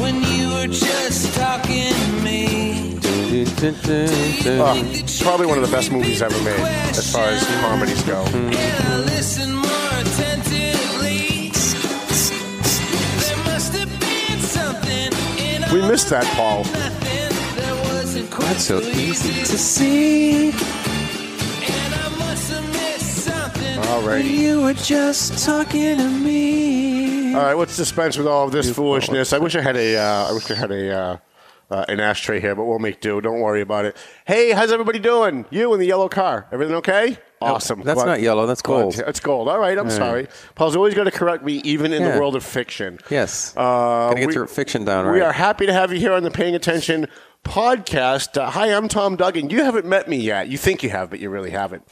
When you were just talking to me. Oh, probably one of the best movies ever made as far as comedies go. Hmm. And I listen more attentively. There must have been something in We missed that, Paul. that wasn't quite That's so easy to see. And I must have missed something. All right. You were just talking to me. All right, let's dispense with all of this foolishness. I wish I had a, uh, I wish I had a, uh, uh, an ashtray here, but we'll make do. Don't worry about it. Hey, how's everybody doing? You in the yellow car? Everything okay? Awesome. That's Glad- not yellow, that's gold. to- It's gold. All right, I'm sorry. Paul's always going to correct me, even in the world of fiction. Yes. Uh, Gotta get we- your fiction down We right. are happy to have you here on the Paying Attention podcast. Uh, hi, I'm Tom Duggan. You haven't met me yet. You think you have, but you really haven't.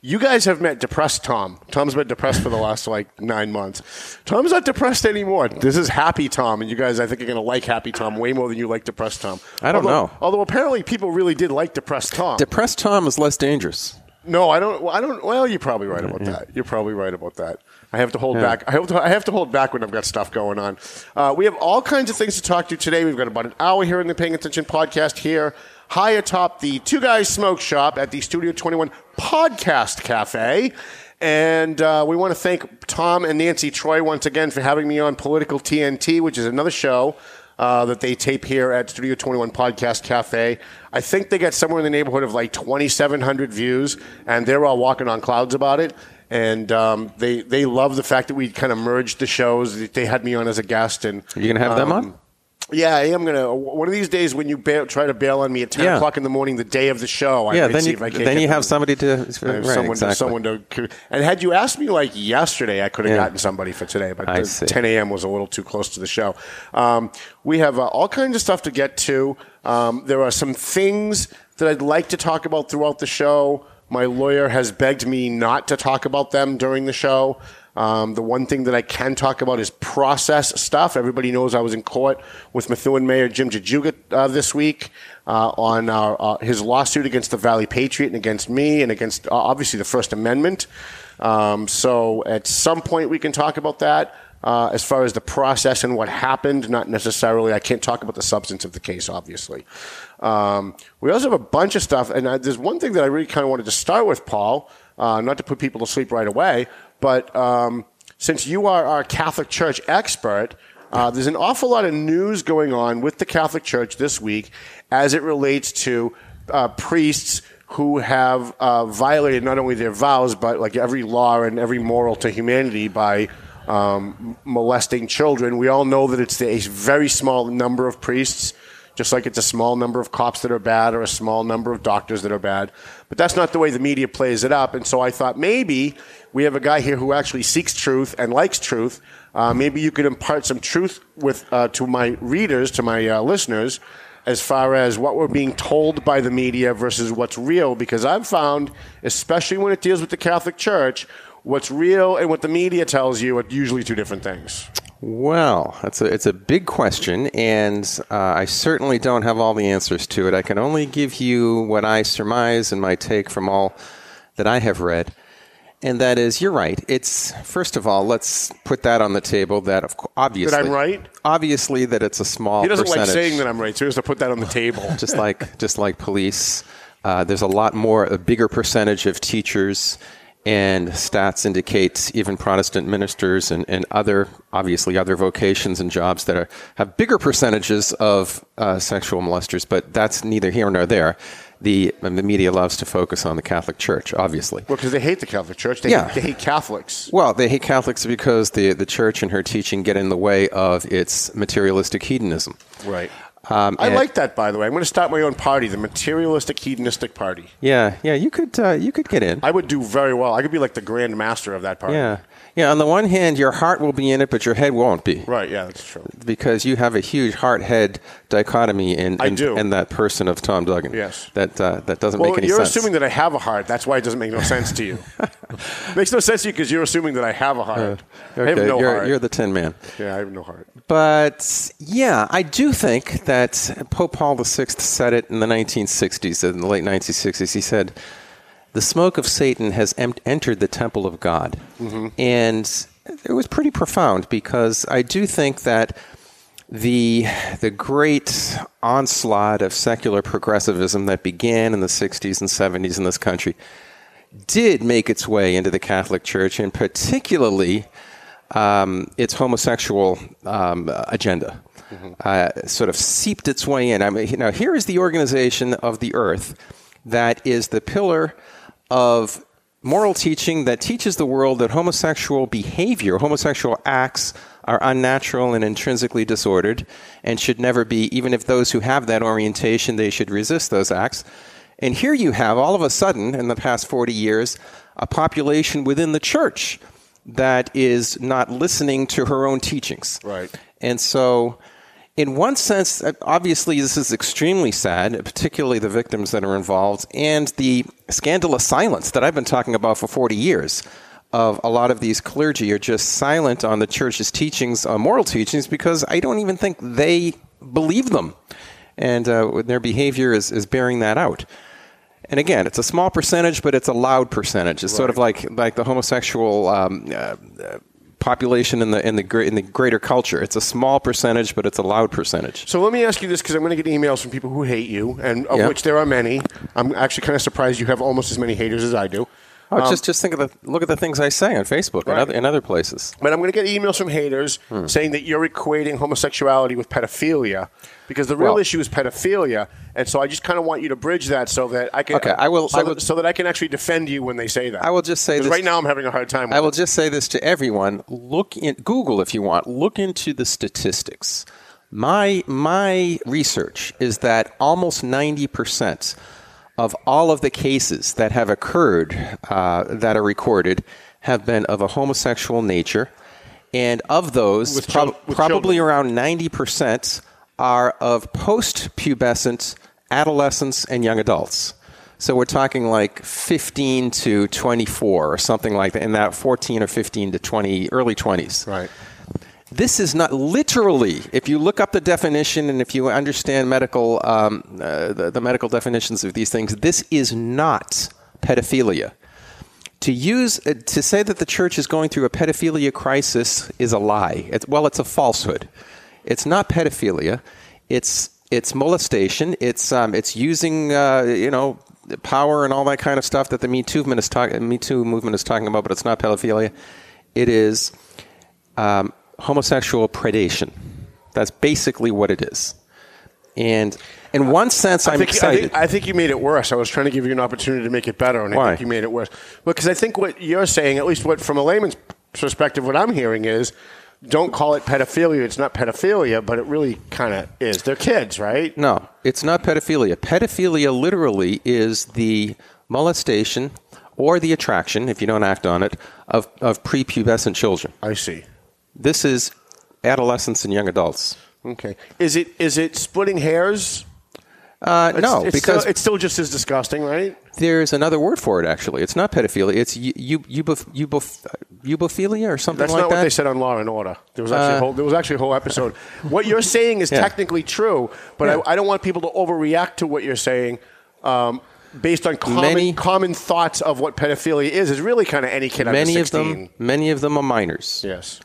You guys have met depressed Tom. Tom's been depressed for the last like nine months. Tom's not depressed anymore. This is Happy Tom, and you guys, I think, are going to like Happy Tom way more than you like Depressed Tom. I don't although, know. Although apparently people really did like Depressed Tom. Depressed Tom is less dangerous. No, I don't. well, I don't. Well, you're probably right about that. You're probably right about that. I have to hold back. I have to. I have to hold back when I've got stuff going on. Uh, we have all kinds of things to talk to today. We've got about an hour here in the Paying Attention podcast here, high atop the Two Guys Smoke Shop at the Studio 21 Podcast Cafe. And uh, we want to thank Tom and Nancy Troy once again for having me on Political TNT, which is another show uh, that they tape here at Studio 21 Podcast Cafe. I think they get somewhere in the neighborhood of like 2,700 views, and they're all walking on clouds about it. And um, they they love the fact that we kind of merged the shows. They had me on as a guest, and Are you going to have them um, on? Yeah, I am gonna. One of these days, when you bail, try to bail on me at ten Yeah. o'clock in the morning, the day of the show, I Yeah, then see you, if I can't then you them. have somebody to. Right, someone, exactly. someone to, and had you asked me like yesterday, I could have Yeah. gotten somebody for today, but I. 10 a.m. was a little too close to the show. Um, we have uh, all kinds of stuff to get to. Um, there are some things that I'd like to talk about throughout the show. My lawyer has begged me not to talk about them during the show. Um, the one thing that I can talk about is process stuff. Everybody knows I was in court with Methuen Mayor Jim Jajuga uh, this week uh, on our, uh, his lawsuit against the Valley Patriot and against me and against uh, obviously the First Amendment. Um, so at some point we can talk about that. Uh, as far as the process and what happened, not necessarily. I can't talk about the substance of the case, obviously. Um, we also have a bunch of stuff, and uh, there's one thing that I really kind of wanted to start with, Paul, uh, not to put people to sleep right away, but um, since you are our Catholic Church expert, uh, there's an awful lot of news going on with the Catholic Church this week as it relates to uh, priests who have uh, violated not only their vows, but like every law and every moral to humanity by um, molesting children. We all know that it's a very small number of priests, just like it's a small number of cops that are bad or a small number of doctors that are bad. But that's not the way the media plays it up. And so I thought maybe we have a guy here who actually seeks truth and likes truth. Uh, maybe you could impart some truth with uh, to my readers, to my uh, listeners, as far as what we're being told by the media versus what's real. Because I've found, especially when it deals with the Catholic Church, what's real and what the media tells you are usually two different things. Well, that's a, it's a big question, and uh, I certainly don't have all the answers to it. I can only give you what I surmise and my take from all that I have read. And that is, you're right. It's first of all, let's put that on the table. That of course, obviously, I'm right? Obviously, that it's a small. He doesn't like saying that I'm right, so he has to put that on the table. just like just like police. Uh, there's a lot more, a bigger percentage of teachers, and stats indicate even Protestant ministers and, and other, obviously other vocations and jobs that are have bigger percentages of uh, sexual molesters. But that's neither here nor there. The the media loves to focus on the Catholic Church, obviously. Well, because they hate the Catholic Church. They, Yeah. hate, they hate Catholics. Well, they hate Catholics because the the church and her teaching get in the way of its materialistic hedonism. Right. Um, I like that, by the way. I'm going to start my own party, the materialistic hedonistic party. Yeah, yeah, you could uh, you could get in. I would do very well. I could be like the grand master of that party. Yeah, yeah. On the one hand, your heart will be in it, but your head won't be. Right. Yeah, that's true. because you have a huge heart-head dichotomy in, I in, do. in that person of Tom Duggan. Yes. that uh, that doesn't Well, make any sense. you're assuming that I have a heart. That's why it doesn't make no sense to you. Makes no sense to you because you're assuming that I have a heart. I have no you're, heart. you're the Tin Man. yeah, I have no heart. But yeah, I do think that Pope Paul VI said it in the 1960s, in the late 1960s. He said, "The smoke of Satan has em- entered the temple of God," and it was pretty profound because I do think that the the great onslaught of secular progressivism that began in the 60s and 70s in this country did make its way into the Catholic Church, and particularly um, its homosexual um, agenda. Uh, sort of seeped its way in. I mean, now here is the organization of the earth that is the pillar of moral teaching that teaches the world that homosexual behavior, homosexual acts, are unnatural and intrinsically disordered and should never be, even if those who have that orientation, they should resist those acts. And here you have, all of a sudden, in the past 40 years, a population within the church that is not listening to her own teachings. Right. And so, in one sense, uh, obviously, this is extremely sad, particularly the victims that are involved, and the scandalous silence that I've been talking about for 40 years of a lot of these clergy are just silent on the church's teachings, uh, moral teachings, because I don't even think they believe them. And uh, their behavior is, is bearing that out. And again, it's a small percentage, but it's a loud percentage. It's sort of like like the homosexual um, uh, uh, population in the in the in the greater culture. It's a small percentage, but it's a loud percentage. So let me ask you this because I'm going to get emails from people who hate you, and of Yeah. which there are many. I'm actually kind of surprised you have almost as many haters as I do. Oh, just just think of the look at the things I say on Facebook and other, and other places. But I'm going to get emails from haters Hmm. saying that you're equating homosexuality with pedophilia because the real Well- issue is pedophilia. And so I just kind of want you to bridge that so that I can Okay, I will- so, I will- that, so that I can actually defend you when they say that. I will just say this- right now I'm having a hard time. With I will it. just say this to everyone: look in Google if you want. Look into the statistics. My my research is that almost ninety percent of all of the cases that have occurred uh, that are recorded have been of a homosexual nature, and of those, prob- chil- probably children. around ninety percent are of post-pubescent adolescents and young adults. So we're talking like 15 to 24 or something like that, in that 14 or 15 to 20, early 20s. right. This is not literally, if you look up the definition and if you understand medical, um, uh, the, the medical definitions of these things, this is not pedophilia. To use uh, to say that the church is going through a pedophilia crisis is a lie. It's, well, it's a falsehood. It's not pedophilia. It's it's molestation. It's um, it's using uh, you know power and all that kind of stuff that the Me Too movement is talking Me Too movement is talking about, but it's not pedophilia. It is um, homosexual predation. That's basically what it is. And in one sense, I'm I think, I, excited. think, I think you made it worse. I was trying to give you an opportunity to make it better, and I think you made it worse. Because I think what you're saying, at least what from a layman's perspective, what I'm hearing is, don't call it pedophilia. It's not pedophilia, but it really kind of is. They're kids, right? No, it's not pedophilia. Pedophilia literally is the molestation or the attraction, if you don't act on it, of, of prepubescent children. I see. This is adolescents and young adults. Okay. Is it is it splitting hairs? Uh, It's, no, it's because still, it's still just as disgusting, right? there's another word for it. Actually, it's not pedophilia. It's eu- eu- eubof- eubof- eubophilia or something That's like not what they said on Law and Order. There was actually a Uh, whole, there was actually a whole episode. what you're saying is Yeah. technically true, but Yeah. I, I don't want people to overreact to what you're saying. Um, based on common Many- common thoughts of what pedophilia is, is really kind of any kid Many under of them, many of them are minors, Yes.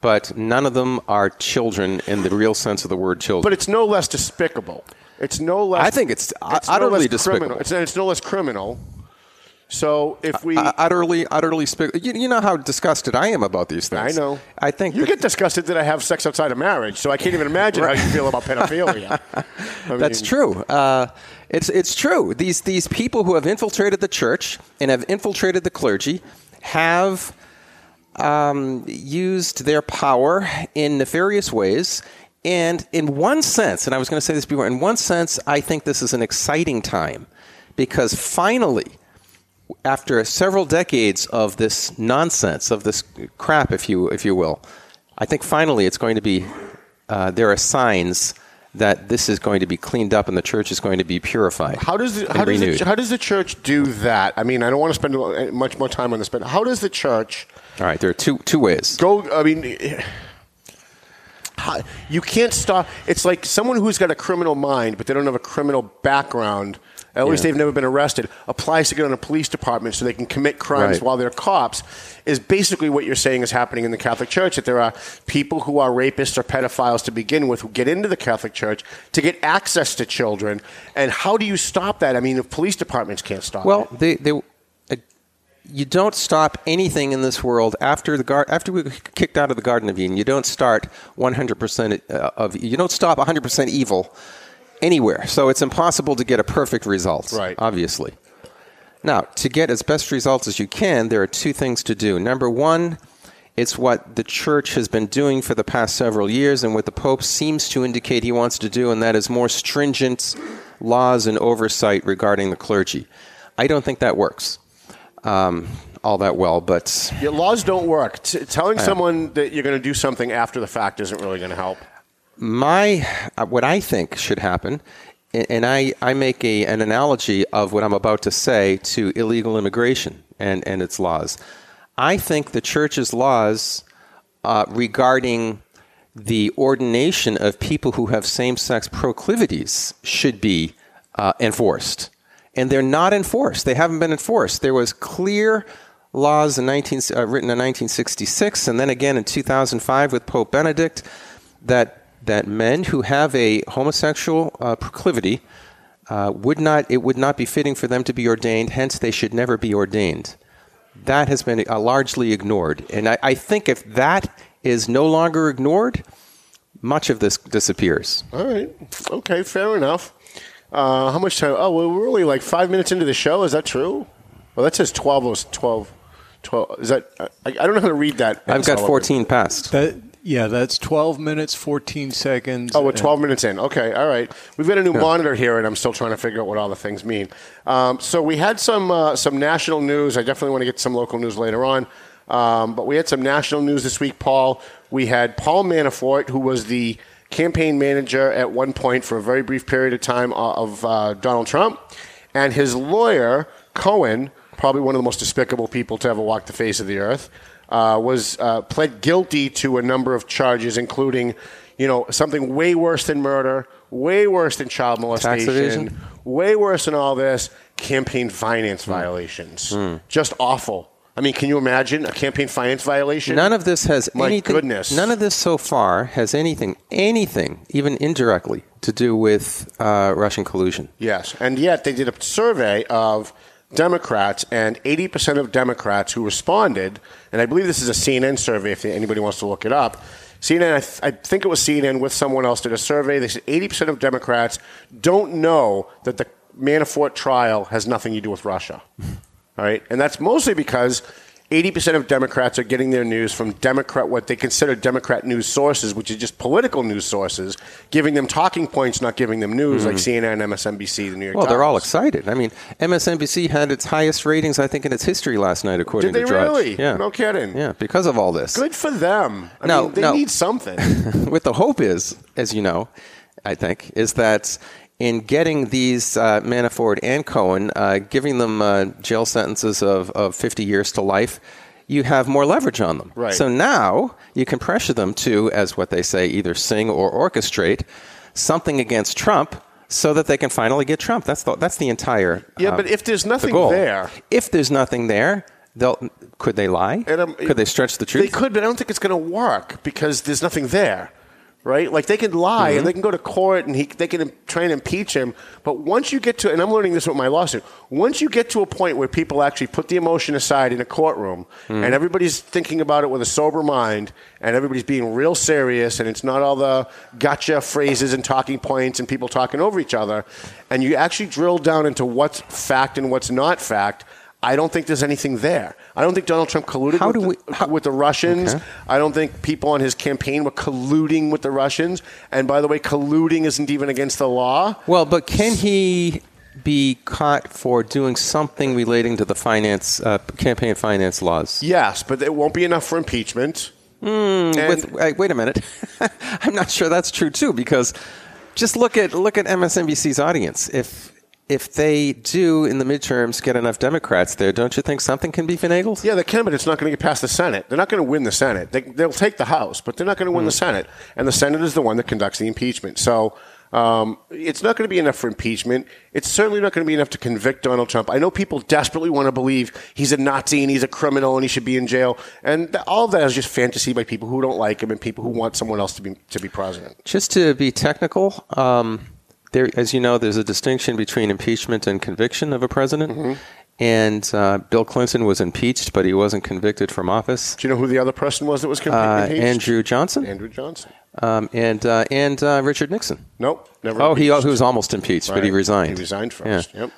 But none of them are children in the real sense of the word children. But it's no less despicable. It's no less. I think it's no utterly less despicable. Criminal. It's, it's no less criminal. So if we, Uh, utterly, utterly. You, you know how disgusted I am about these things. I know. I think you get disgusted that I have sex outside of marriage, so I can't even imagine how you feel about pedophilia. I That's true. Uh, it's it's true. These these people who have infiltrated the church and have infiltrated the clergy have um, used their power in nefarious ways And in one sense, and I was going to say this before, in one sense, I think this is an exciting time because finally, after several decades of this nonsense, of this crap, if you if you will, I think finally it's going to be. Uh, there are signs that this is going to be cleaned up and the church is going to be purified. How does the, how does the, how does the church do that? I mean, I don't want to spend uh, much more time on this, but how does the church All right, there are two two ways. go? I mean. You can't stop. It's like someone who's got a criminal mind, but they don't have a criminal background. At least Yeah. they've never been arrested. Applies to get on a police department so they can commit crimes Right. while they're cops. Is basically what you're saying is happening in the Catholic Church. That there are people who are rapists or pedophiles to begin with who get into the Catholic Church to get access to children. And how do you stop that? I mean, if police departments can't stop it. Well, they, they, uh, you don't stop anything in this world after the gar- after we were kicked out of the Garden of Eden. You don't start 100% uh, of you don't stop 100% evil anywhere. So it's impossible to get a perfect result. Right. Obviously. Now, to get as best results as you can, there are two things to do. Number one, it's what the church has been doing for the past several years and what the Pope seems to indicate he wants to do, and that is more stringent laws and oversight regarding the clergy. I don't think that works um, all that well, but Yeah, laws don't work. T- telling someone that you're going to do something after the fact isn't really going to help. my uh, what I think should happen, a- and I, I make a, an analogy of what I'm about to say to illegal immigration and, and its laws. I think the church's laws uh, regarding the ordination of people who have same sex proclivities should be uh, enforced. And they're not enforced. They haven't been enforced. There was clear laws in 19, uh, written in 1966 and then again in 2005 with Pope Benedict that that men who have a homosexual uh, proclivity uh, would not it would not be fitting for them to be ordained. Hence, they should never be ordained. That has been uh, largely ignored, and I, I think if that is no longer ignored, much of this disappears. All right. Okay, fair enough. Uh, how much time? Oh, well, we're only like five minutes into the show. Is that true? Well, that says 12. was 12. 12. Is that? I, I don't know how to read that. I've got Sullivan. 14 past. That yeah, that's 12 minutes 14 seconds. Oh, we're 12 minutes in. Okay, all right. We've got a new monitor here, and I'm still trying to figure out what all the things mean. Um, so we had some uh, some national news. I definitely want to get some local news later on. Um, but we had some national news this week, Paul. We had Paul Manafort, who was the campaign manager at one point for a very brief period of time uh, of uh, Donald Trump, and his lawyer, Cohen, probably one of the most despicable people to ever walk the face of the earth, uh, was uh, pled guilty to a number of charges, including, you know, something way worse than murder, way worse than child molestation, way worse than all this, campaign finance Hmm. violations. Just awful. I mean, can you imagine a campaign finance violation? None of this has My anything. goodness. None of this so far has anything, anything, even indirectly, to do with uh, Russian collusion. Yes, and yet they did a survey of Democrats, and 80% of Democrats who responded, and I believe this is a CNN survey if anybody wants to look it up. CNN, I, th- I think it was CNN with someone else, did a survey. They said 80% of Democrats don't know that the Manafort trial has nothing to do with Russia. All right, and that's mostly because 80% of Democrats are getting their news from Democrat, what they consider Democrat news sources, which is just political news sources, giving them talking points, not giving them news, like CNN, MSNBC, the New York Hmm. Well, Times. they're all excited. I mean, MSNBC had its highest ratings, I think, in its history last night, according Did they to really? Yeah. No kidding. Yeah, because of all this. Good for them. I No, mean, they no. need something. what the hope is, as you know, I think, is that in getting these uh, Manafort and Cohen, uh, giving them uh, jail sentences of, of 50 years to life, you have more leverage on them. Right. So now you can pressure them to, as what they say, either sing or orchestrate something against Trump so that they can finally get Trump. That's the, that's the entire Yeah, uh, but if there's nothing goal. there, If there's nothing there, they'll could they lie? And, um, could they stretch the truth? They could, but I don't think it's going to work because there's nothing there, right? Like they can lie Mm-hmm. and they can go to court and he, they can try and impeach him. But once you get to, and I'm learning this with my lawsuit, once you get to a point where people actually put the emotion aside in a courtroom Mm. and everybody's thinking about it with a sober mind and everybody's being real serious and it's not all the gotcha phrases and talking points and people talking over each other, and you actually drill down into what's fact and what's not fact. I don't think there's anything there. I don't think Donald Trump colluded with, do the, how- with the Russians. Okay. I don't think people on his campaign were colluding with the Russians. And by the way, colluding isn't even against the law. Well, but can he be caught for doing something relating to the finance uh, campaign finance laws? Yes, but it won't be enough for impeachment. Mm, with, wait, wait a minute. I'm not sure that's true too because just look at look at MSNBC's audience. If if they do in the midterms get enough Democrats there, don't you think something can be finagled? Yeah, they can, but it's not going to get past the Senate. They're not going to win the Senate. They, they'll take the House, but they're not going to win the Senate. And the Senate is the one that conducts the impeachment. So um, it's not going to be enough for impeachment. It's certainly not going to be enough to convict Donald Trump. I know people desperately want to believe he's a Nazi and he's a criminal and he should be in jail. And th- all of that is just fantasy by people who don't like him and people who want someone else to be to be president. Just to be technical, um, there, as you know, there's a distinction between impeachment and conviction of a president. Mm-hmm. And uh, Bill Clinton was impeached, but he wasn't convicted from office. Do you know who the other person was that was com- Uh, impeached? Andrew Johnson Andrew Johnson. um, and uh, and uh, Richard Nixon. Nope, never. Oh, he, impeached. he was almost impeached, but he resigned. He resigned Yeah. first. Yep.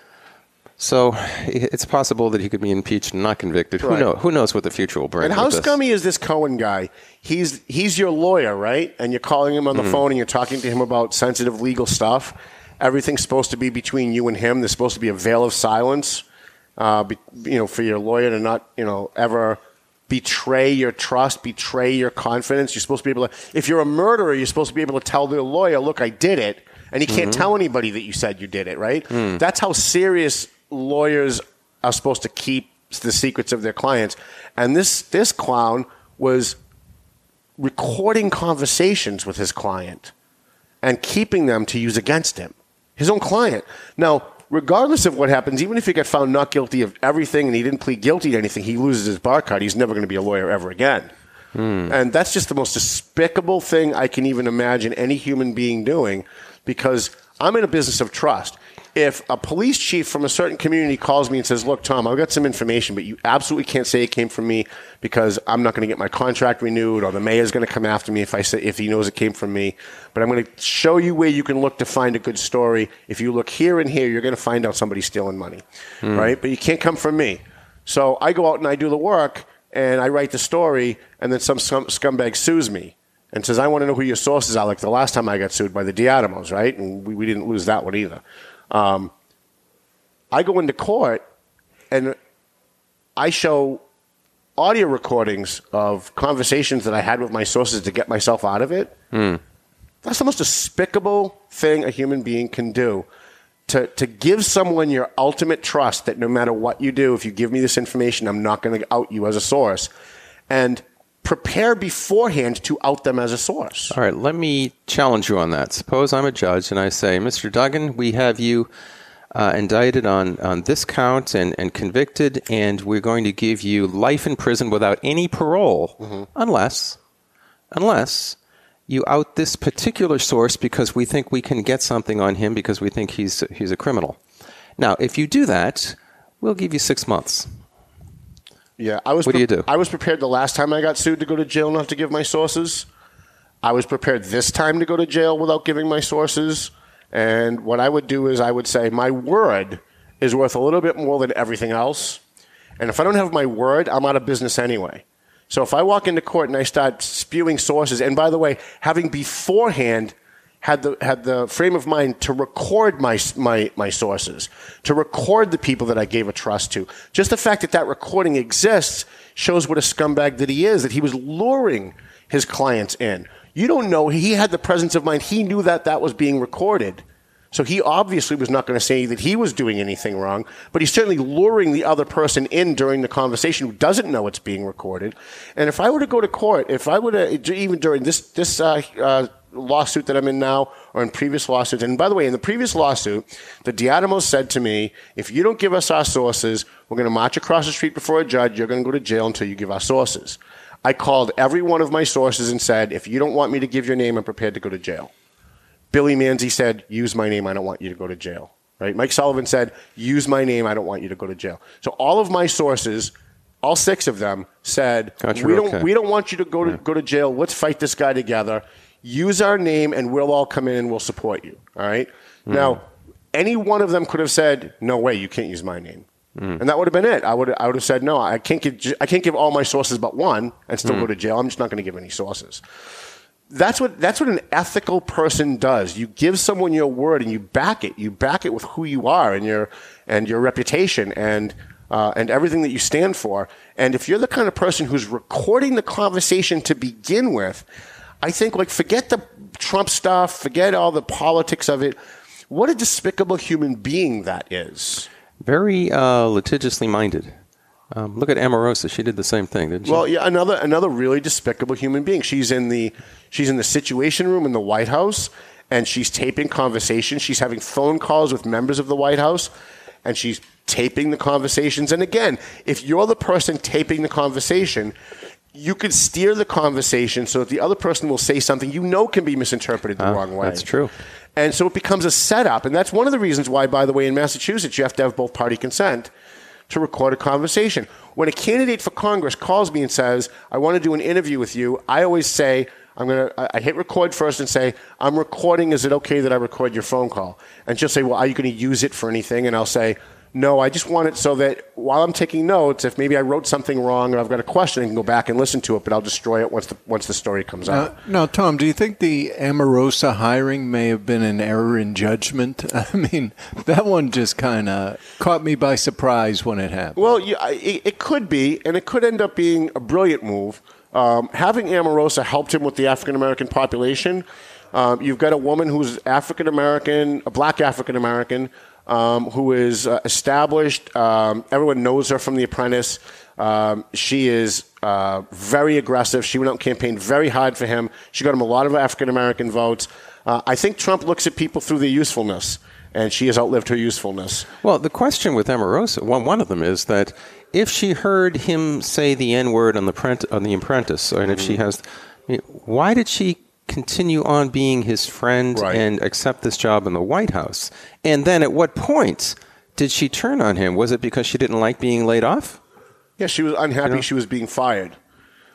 So it's possible that he could be impeached and not convicted. Who Right. knows? Who knows what the future will bring? And how scummy is this Cohen guy? He's he's your lawyer, right? And you're calling him on the hmm. phone and you're talking to him about sensitive legal stuff. Everything's supposed to be between you and him. There's supposed to be a veil of silence, uh, be, you know, for your lawyer to not, you know, ever betray your trust, betray your confidence. You're supposed to be able to. If you're a murderer, you're supposed to be able to tell the lawyer, "Look, I did it," and he can't hmm. tell anybody that you said you did it. Right? Hmm. That's how serious lawyers are supposed to keep the secrets of their clients. And this this clown was recording conversations with his client and keeping them to use against him, his own client. Now, regardless of what happens, even if he got found not guilty of everything and he didn't plead guilty to anything, he loses his bar card. He's never going to be a lawyer ever again. Hmm. And that's just the most despicable thing I can even imagine any human being doing because I'm in a business of trust. If a police chief from a certain community calls me and says, Look, Tom, I've got some information, but you absolutely can't say it came from me because I'm not going to get my contract renewed or the mayor's going to come after me if, I say, if he knows it came from me. But I'm going to show you where you can look to find a good story. If you look here and here, you're going to find out somebody's stealing money, hmm. right? But you can't come from me. So I go out and I do the work and I write the story, and then some scum, scumbag sues me and says, I want to know who your sources are, like the last time I got sued by the Diatomos, right? And we, we didn't lose that one either. Um, I go into court and I show audio recordings of conversations that I had with my sources to get myself out of it. That's the most despicable thing a human being can do. To, to give someone your ultimate trust that no matter what you do, if you give me this information, I'm not going to out you as a source. And prepare beforehand to out them as a source. All right, let me challenge you on that. Suppose I'm a judge and I say, Mr. Duggan, we have you uh, indicted on, on this count and, and convicted, and we're going to give you life in prison without any parole, unless, unless you out this particular source because we think we can get something on him because we think he's he's a criminal. Now, if you do that, we'll give you six months. Yeah, I was. What do you do? I was prepared the last time I got sued to go to jail not to give my sources. I was prepared this time to go to jail without giving my sources. And what I would do is I would say my word is worth a little bit more than everything else. And if I don't have my word, I'm out of business anyway. So if I walk into court and I start spewing sources, and by the way, having beforehand had the had the frame of mind to record my my my sources, to record the people that I gave a trust to. Just the fact that that recording exists shows what a scumbag that he is. That he was luring his clients in. You don't know he had the presence of mind. He knew that that was being recorded. So he obviously was not going to say that he was doing anything wrong, but he's certainly luring the other person in during the conversation who doesn't know it's being recorded. And if I were to go to court, if I were to even during this this uh, uh, lawsuit that I'm in now, or in previous lawsuits, and by the way, in the previous lawsuit, the Diatomos said to me, if you don't give us our sources, we're going to march across the street before a judge. You're going to go to jail until you give our sources. I called every one of my sources and said, if you don't want me to give your name, I'm prepared to go to jail. Billy Manzi said, use my name. I don't want you to go to jail. Right? Mike Sullivan said, use my name. I don't want you to go to jail. So all of my sources, all six of them said, Gotcha, we don't, okay. we don't want you to go to, go to jail. Let's fight this guy together. Use our name and we'll all come in and we'll support you. All right. Hmm. Now, any one of them could have said, no way, you can't use my name. And that would have been it. I would I would have said no. I can't give I can't give all my sources but one and still go to jail. I'm just not going to give any sources. That's what that's what an ethical person does. You give someone your word and you back it. You back it with who you are and your and your reputation and uh, and everything that you stand for. And if you're the kind of person who's recording the conversation to begin with, I think like forget the Trump stuff, forget all the politics of it. What a despicable human being that is. Very uh, litigiously minded. Um, look at Omarosa. She did the same thing, didn't she? Well, yeah, another another really despicable human being. She's in the she's in the Situation Room in the White House, and she's taping conversations. She's having phone calls with members of the White House, and she's taping the conversations. And again, if you're the person taping the conversation, you could steer the conversation so that the other person will say something you know can be misinterpreted the Ah, wrong way. that's true. And so it becomes a setup. And that's one of the reasons why, by the way, in Massachusetts, you have to have both party consent to record a conversation. When a candidate for Congress calls me and says, I want to do an interview with you, I always say, I'm gonna. I I hit record first and say, I'm recording. Is it okay that I record your phone call? And she'll say, Well, are you going to use it for anything? And I'll say, No, I just want it so that while I'm taking notes, if maybe I wrote something wrong or I've got a question, I can go back and listen to it. But I'll destroy it once the once the story comes out. Now, Tom, do you think the Omarosa hiring may have been an error in judgment? I mean, that one just kind of caught me by surprise when it happened. Well, yeah, it, it could be, and it could end up being a brilliant move. Um, having Omarosa helped him with the African American population. Um, you've got a woman who's African American, a black African American, um, who is uh, established. Um, everyone knows her from The Apprentice. Um, she is uh, very aggressive. She went out and campaigned very hard for him. She got him a lot of African American votes. Uh, I think Trump looks at people through their usefulness, and she has outlived her usefulness. Well, the question with Omarosa, well, one of them is that if she heard him say the N word on the prent, on the Apprentice, and if she Mm-hmm. has, I mean, why did she continue on being his friend Right. and accept this job in the White House? And then, at what point did she turn on him? Was it because she didn't like being laid off? Yeah, she was unhappy know? she was being fired.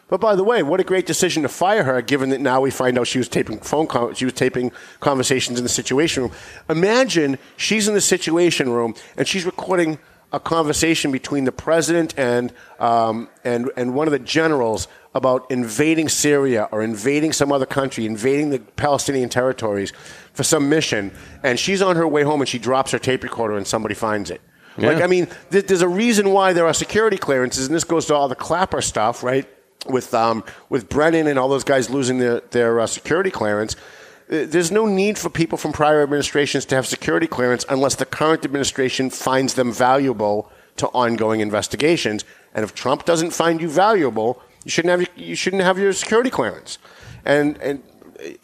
But by the way, what a great decision to fire her, given that now we find out she was taping phone call, she was taping conversations in the Situation Room. Imagine she's in the Situation Room and she's recording a conversation between the president and um, and and one of the generals about invading Syria or invading some other country, invading the Palestinian territories for some mission, and she's on her way home and she drops her tape recorder and somebody finds it. Like, I mean, th- there's a reason why there are security clearances, and this goes to all the Clapper stuff, right? With um, with Brennan and all those guys losing their their uh, security clearance. Uh, There's no need for people from prior administrations to have security clearance unless the current administration finds them valuable to ongoing investigations. And if Trump doesn't find you valuable, you shouldn't have your, you shouldn't have your security clearance. And and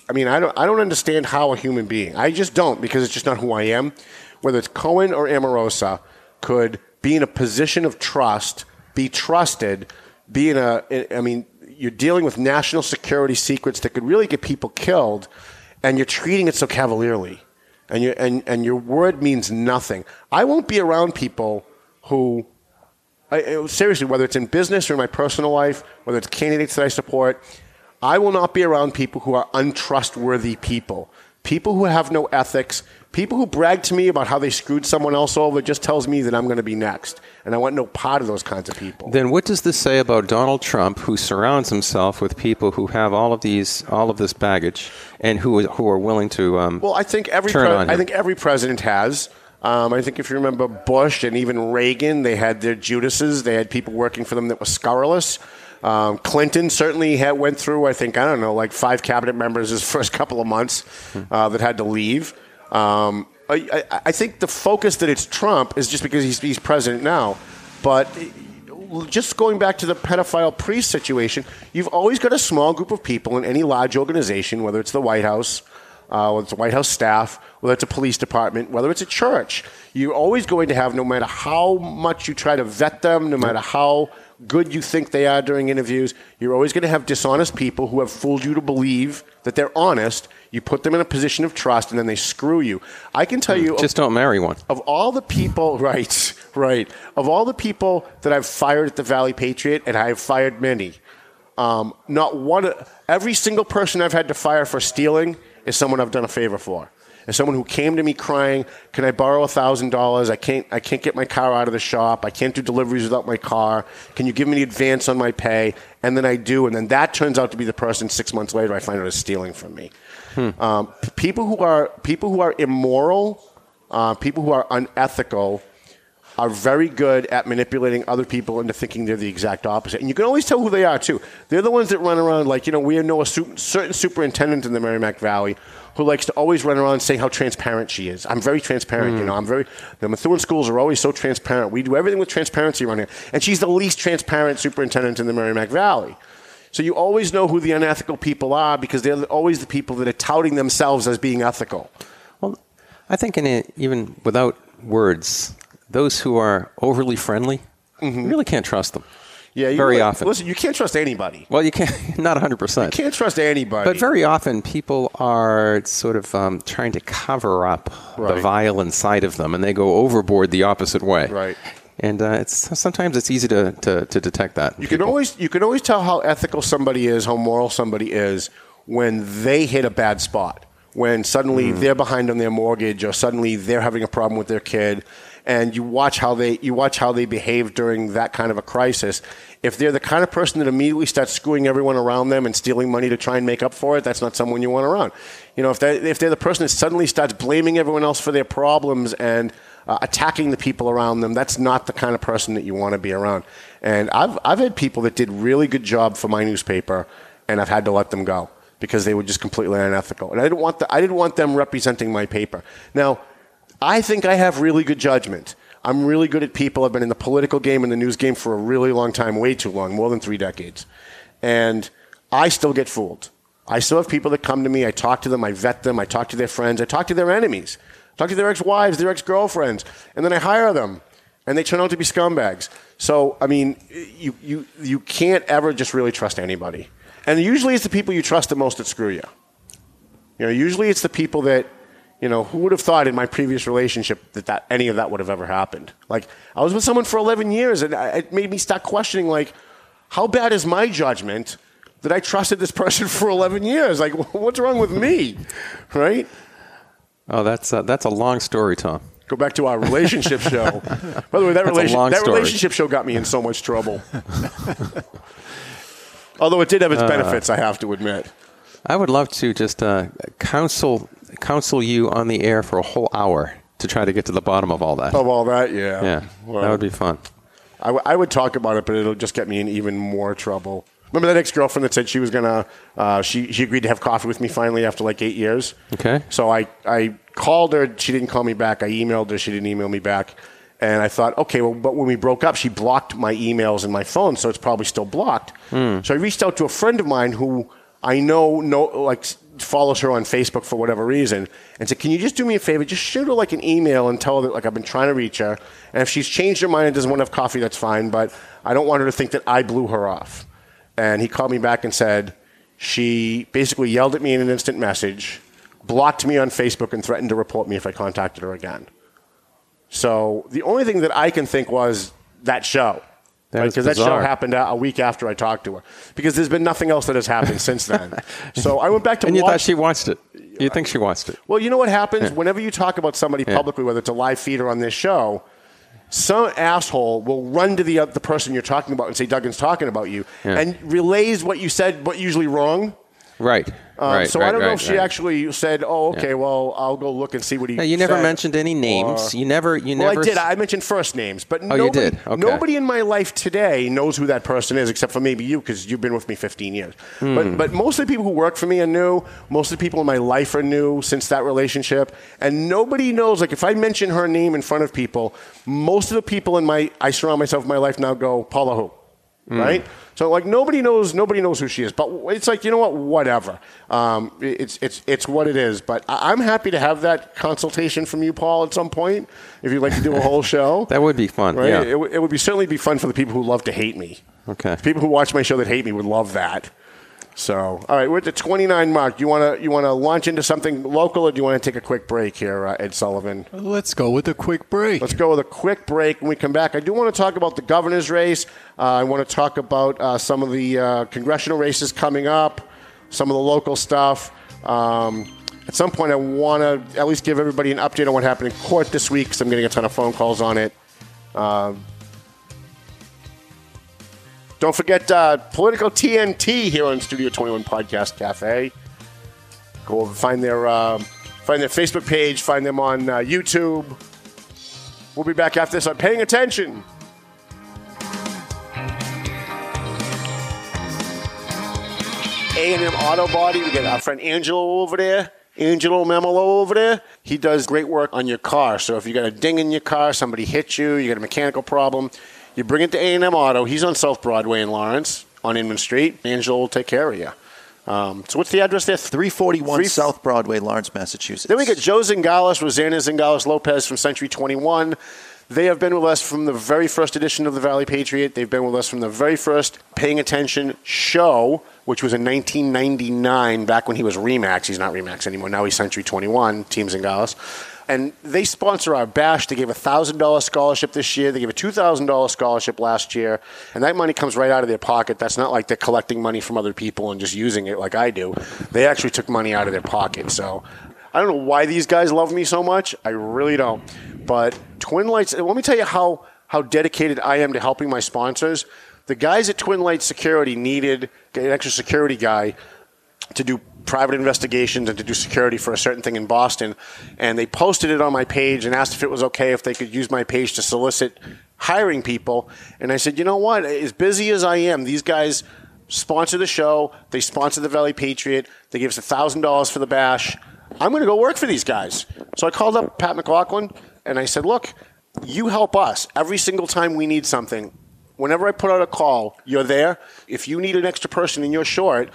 I mean, I don't I don't understand how a human being. I just don't because it's just not who I am. Whether it's Cohen or Omarosa, could be in a position of trust, be trusted, be in a. I mean, you're dealing with national security secrets that could really get people killed, and you're treating it so cavalierly, and you and and your word means nothing. I won't be around people who I, seriously, whether it's in business or in my personal life, whether it's candidates that I support, I will not be around people who are untrustworthy people. People who have no ethics, people who brag to me about how they screwed someone else over just tells me that I'm going to be next. And I want no part of those kinds of people. Then what does this say about Donald Trump, who surrounds himself with people who have all of these, all of this baggage, and who who are willing to um, Well, I think every pre-? I think every president has. Um, I think if you remember Bush and even Reagan, they had their Judases. They had people working for them that were scurrilous. Um, Clinton certainly had, went through, I think, I don't know, like five cabinet members his first couple of months uh, that had to leave. Um, I, I, I think the focus that it's Trump is just because he's, he's president now. But just going back to the pedophile priest situation, you've always got a small group of people in any large organization, whether it's the White House, uh, whether it's the White House staff, whether it's a police department, whether it's a church. You're always going to have, no matter how much you try to vet them, no matter how good you think they are during interviews, you're always going to have dishonest people who have fooled you to believe that they're honest. You put them in a position of trust, and then they screw you. I can tell you, just don't marry one. of all the people, right, right, of all the people that I've fired at the Valley Patriot, and I've fired many, um, not one, every single person I've had to fire for stealing is someone I've done a favor for. As someone who came to me crying, "Can I borrow thousand dollars? I can't. I can't get my car out of the shop. I can't do deliveries without my car. Can you give me the advance on my pay?" And then I do, and then that turns out to be the person six months later I find out is stealing from me. Um, people who are people who are immoral, uh, people who are unethical, are very good at manipulating other people into thinking they're the exact opposite. And you can always tell who they are, too. They're the ones that run around like, you know, we know a su- certain superintendent in the Merrimack Valley who likes to always run around saying how transparent she is. I'm very transparent, you hmm. know. I'm very, the Methuen schools are always so transparent. We do everything with transparency around here. And she's the least transparent superintendent in the Merrimack Valley. So you always know who the unethical people are because they're always the people that are touting themselves as being ethical. Well, I think in a, even without words, those who are overly friendly, you really can't trust them. Yeah, you very really- often. Listen, you can't trust anybody. Well, you can't, not 100%. You can't trust anybody. But very often, people are sort of um, trying to cover up the Right. vile inside of them, and they go overboard the opposite way. Right. And uh, it's sometimes it's easy to, to, to detect that. You can always you can always tell how ethical somebody is, how moral somebody is when they hit a bad spot. When suddenly they're behind on their mortgage, or suddenly they're having a problem with their kid, and you watch how they you watch how they behave during that kind of a crisis. If they're the kind of person that immediately starts screwing everyone around them and stealing money to try and make up for it, that's not someone you want around. You know, if they if they're the person that suddenly starts blaming everyone else for their problems and uh, attacking the people around them, that's not the kind of person that you want to be around. And I've, I've had people that did really good job for my newspaper, and I've had to let them go because they were just completely unethical. And I didn't want, the, I didn't want them representing my paper. Now, I think I have really good judgment. I'm really good at people. I've been in the political game and the news game for a really long time, way too long, more than three decades. And I still get fooled. I still have people that come to me. I talk to them. I vet them. I talk to their friends. I talk to their enemies. I talk to their ex-wives, their ex-girlfriends, and then I hire them, and they turn out to be scumbags. So, I mean, you you you can't ever just really trust anybody. And usually, it's the people you trust the most that screw you. You know, usually it's the people that, you know, who would have thought in my previous relationship that, that any of that would have ever happened? Like, I was with someone for 11 years, and I, it made me start questioning, like, how bad is my judgment that I trusted this person for 11 years? Like, what's wrong with me? Right? Oh, that's uh, that's a long story, Tom. Go back to our relationship show. By the way, that, relation, that relationship show got me in so much trouble. Although it did have Uh. its benefits, I have to admit. I would love to just uh, counsel counsel you on the air for a whole hour to try to get to the bottom of all that. Of all that, yeah. yeah, Well, that would be fun. I, w- I would talk about it, but it'll just get me in even more trouble. Remember that ex girlfriend that said she was gonna, uh, she she agreed to have coffee with me finally after like eight years. Okay. So I I called her. She didn't call me back. I emailed her. She didn't email me back. And I thought, okay, well, but when we broke up, she blocked my emails and my phone, so it's probably still blocked. So I reached out to a friend of mine who I know know like follows her on Facebook for whatever reason, and said, "Can you just do me a favor? Just shoot her like an email and tell her that like I've been trying to reach her, and if she's changed her mind and doesn't want to have coffee, that's fine. But I don't want her to think that I blew her off." And he called me back and said she basically yelled at me in an instant message, blocked me on Facebook, and threatened to report me if I contacted her again. So the only thing that I can think was that show. That is Because that show happened a a week after I talked to her. Because there's been nothing else that has happened since then. So I went back to And you watch. thought she watched it? You think she watched it? Well, you know what happens whenever you talk about somebody Yeah. publicly, whether it's a live feed or on this show. Some asshole will run to the uh, the person you're talking about and say Duggan's talking about you, Yeah. and relays what you said, but usually wrong. Right. Um, right. so right, I don't know right, if she actually said, "Oh, okay, Yeah. well, I'll go look and see what he." Yeah, you never said," mentioned any names. or- you never. You well, never. I did. I mentioned first names, but Oh, nobody, you did? Okay. nobody in my life today knows who that person is, except for maybe you, because you've been with me 15 years. Hmm. But, but most of the people who work for me are new. Most of the people in my life are new since that relationship, and nobody knows. Like, if I mention her name in front of people, most of the people in my I surround myself with my life now go Paula who, Hmm. right? So like nobody knows nobody knows who she is, but it's like you know what, whatever. Um, it's it's it's what it is. But I- I'm happy to have that consultation from you, Paul, at some point if you'd like to do a whole show. that would be fun. right? Yeah. It, would- it would be certainly be fun for the people who love to hate me. Okay. People who watch my show that hate me would love that. So, all right, we're at the 29 mark. You want to you want to launch into something local, or do you want to take a quick break here, uh, Ed Sullivan? Let's go with a quick break. Let's go with a quick break. When we come back, I do want to talk about the governor's race. Uh, I want to talk about uh, some of the uh, congressional races coming up, some of the local stuff. Um, at some point, I want to at least give everybody an update on what happened in court this week because I'm getting a ton of phone calls on it. Don't forget uh, Political TNT here on Studio 21 Podcast Cafe. Go over, find their uh, find their Facebook page, find them on uh, YouTube. We'll be back after this on Paying Attention. A&M Auto Body. We got our friend Angelo over there. Angelo Memolo over there. He does great work on your car. So if you got a ding in your car, somebody hit you, you got a mechanical problem, you bring it to A&M Auto. He's on South Broadway in Lawrence on Inman Street. Angelo will take care of you. Um, so what's the address there? 341 Three- South Broadway, Lawrence, Massachusetts. Then we got Joe Zingales, Rosanna Zingales Lopez from Century 21. They have been with us from the very first edition of the Valley Patriot. They've been with us from the very first Paying Attention show, which was in 1999, back when he was Remax. He's not Remax anymore. Now he's Century 21, Team Zingales. And they sponsor our bash. They gave a $1,000 scholarship this year. They gave a $2,000 scholarship last year. And that money comes right out of their pocket. That's not like they're collecting money from other people and just using it like I do. They actually took money out of their pocket. So I don't know why these guys love me so much. I really don't. But Twin Lights, let me tell you how, how dedicated I am to helping my sponsors. The guys at Twin Lights Security needed an extra security guy to do private investigations and to do security for a certain thing in Boston. And they posted it on my page and asked if it was okay if they could use my page to solicit hiring people. And I said, you know what? As busy as I am, these guys sponsor the show. They sponsor the Valley Patriot. They give us $1,000 for the bash. I'm going to go work for these guys. So I called up Pat McLaughlin and I said, look, you help us every single time we need something. Whenever I put out a call, you're there. If you need an extra person and you're short,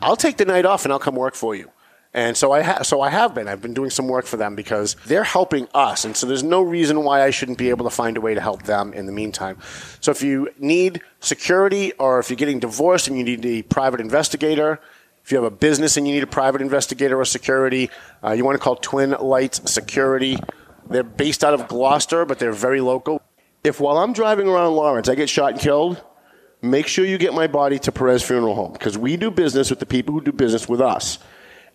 I'll take the night off and I'll come work for you. And so I ha- so I have been. I've been doing some work for them because they're helping us, and so there's no reason why I shouldn't be able to find a way to help them in the meantime. So if you need security, or if you're getting divorced and you need a private investigator, if you have a business and you need a private investigator or security, uh, you want to call Twin Lights Security. They're based out of Gloucester, but they're very local. If while I'm driving around Lawrence, I get shot and killed, make sure you get my body to Perez Funeral Home because we do business with the people who do business with us.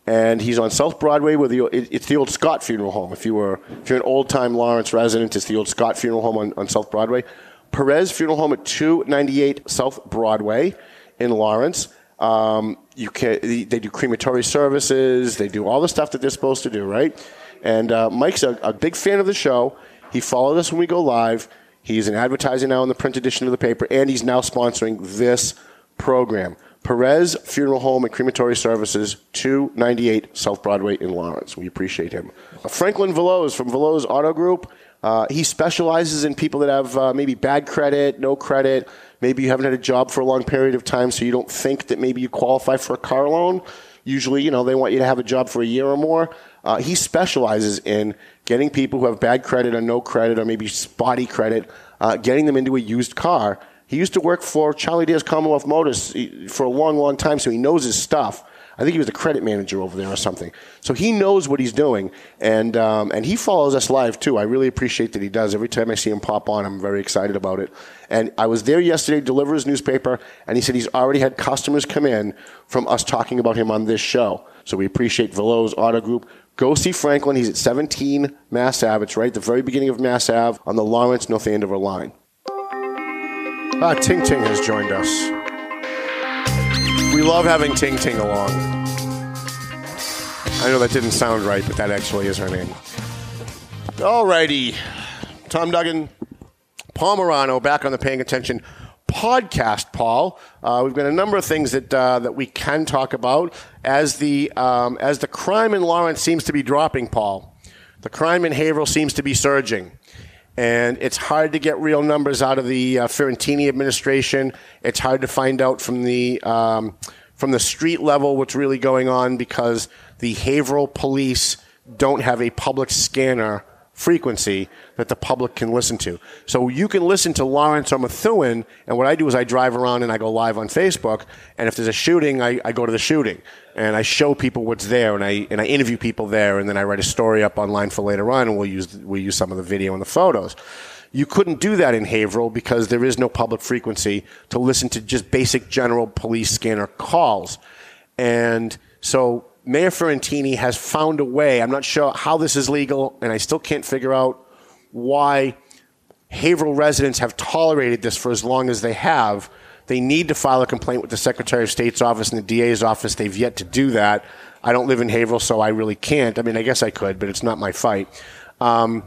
And he's on South Broadway with the it's the old Scott Funeral Home. If you were if you're an old time Lawrence resident, it's the old Scott Funeral Home on, on South Broadway. Perez Funeral Home at 298 South Broadway in Lawrence. Um, you can they do crematory services. They do all the stuff that they're supposed to do, right? And uh, Mike's a, a big fan of the show. He followed us when we go live. He's an advertiser now in the print edition of the paper, and he's now sponsoring this program. Perez Funeral Home and Crematory Services, 298 South Broadway in Lawrence. We appreciate him. Franklin Veloz from Veloz Auto Group. Uh, he specializes in people that have uh, maybe bad credit, no credit. Maybe you haven't had a job for a long period of time, so you don't think that maybe you qualify for a car loan. Usually, you know, they want you to have a job for a year or more. Uh, he specializes in getting people who have bad credit or no credit or maybe spotty credit, uh, getting them into a used car. He used to work for Charlie Dare's Commonwealth Motors for a long, long time, so he knows his stuff. I think he was a credit manager over there or something. So he knows what he's doing, and um, and he follows us live too. I really appreciate that he does. Every time I see him pop on, I'm very excited about it. And I was there yesterday deliver his newspaper, and he said he's already had customers come in from us talking about him on this show. So we appreciate Veloz Auto Group. Go see Franklin. He's at 17 Mass Ave. It's right at the very beginning of Mass Ave on the Lawrence North Andover line. Ah, Ting Ting has joined us. We love having Ting Ting along. I know that didn't sound right, but that actually is her name. Alrighty. Tom Duggan, Paul Morano, back on the Paying Attention podcast, Paul. Uh, we've got a number of things that uh, that we can talk about as the um, as the crime in Lawrence seems to be dropping, Paul. The crime in Haverhill seems to be surging. And it's hard to get real numbers out of the uh, Fiorentini administration. It's hard to find out from the um, from the street level what's really going on because the Haverhill police don't have a public scanner frequency that the public can listen to. So you can listen to Lawrence or Methuen, and what I do is I drive around and I go live on Facebook, and if there's a shooting, I, I go to the shooting, and I show people what's there, and I and I interview people there, and then I write a story up online for later on, and we'll use we'll use some of the video and the photos. You couldn't do that in Haverhill because there is no public frequency to listen to just basic general police scanner calls. And so Mayor Fiorentini has found a way. I'm not sure how this is legal, and I still can't figure out why Haverhill residents have tolerated this for as long as they have. They need to file a complaint with the Secretary of State's office and the DA's office. They've yet to do that. I don't live in Haverhill, so I really can't. I mean, I guess I could, but it's not my fight. Um,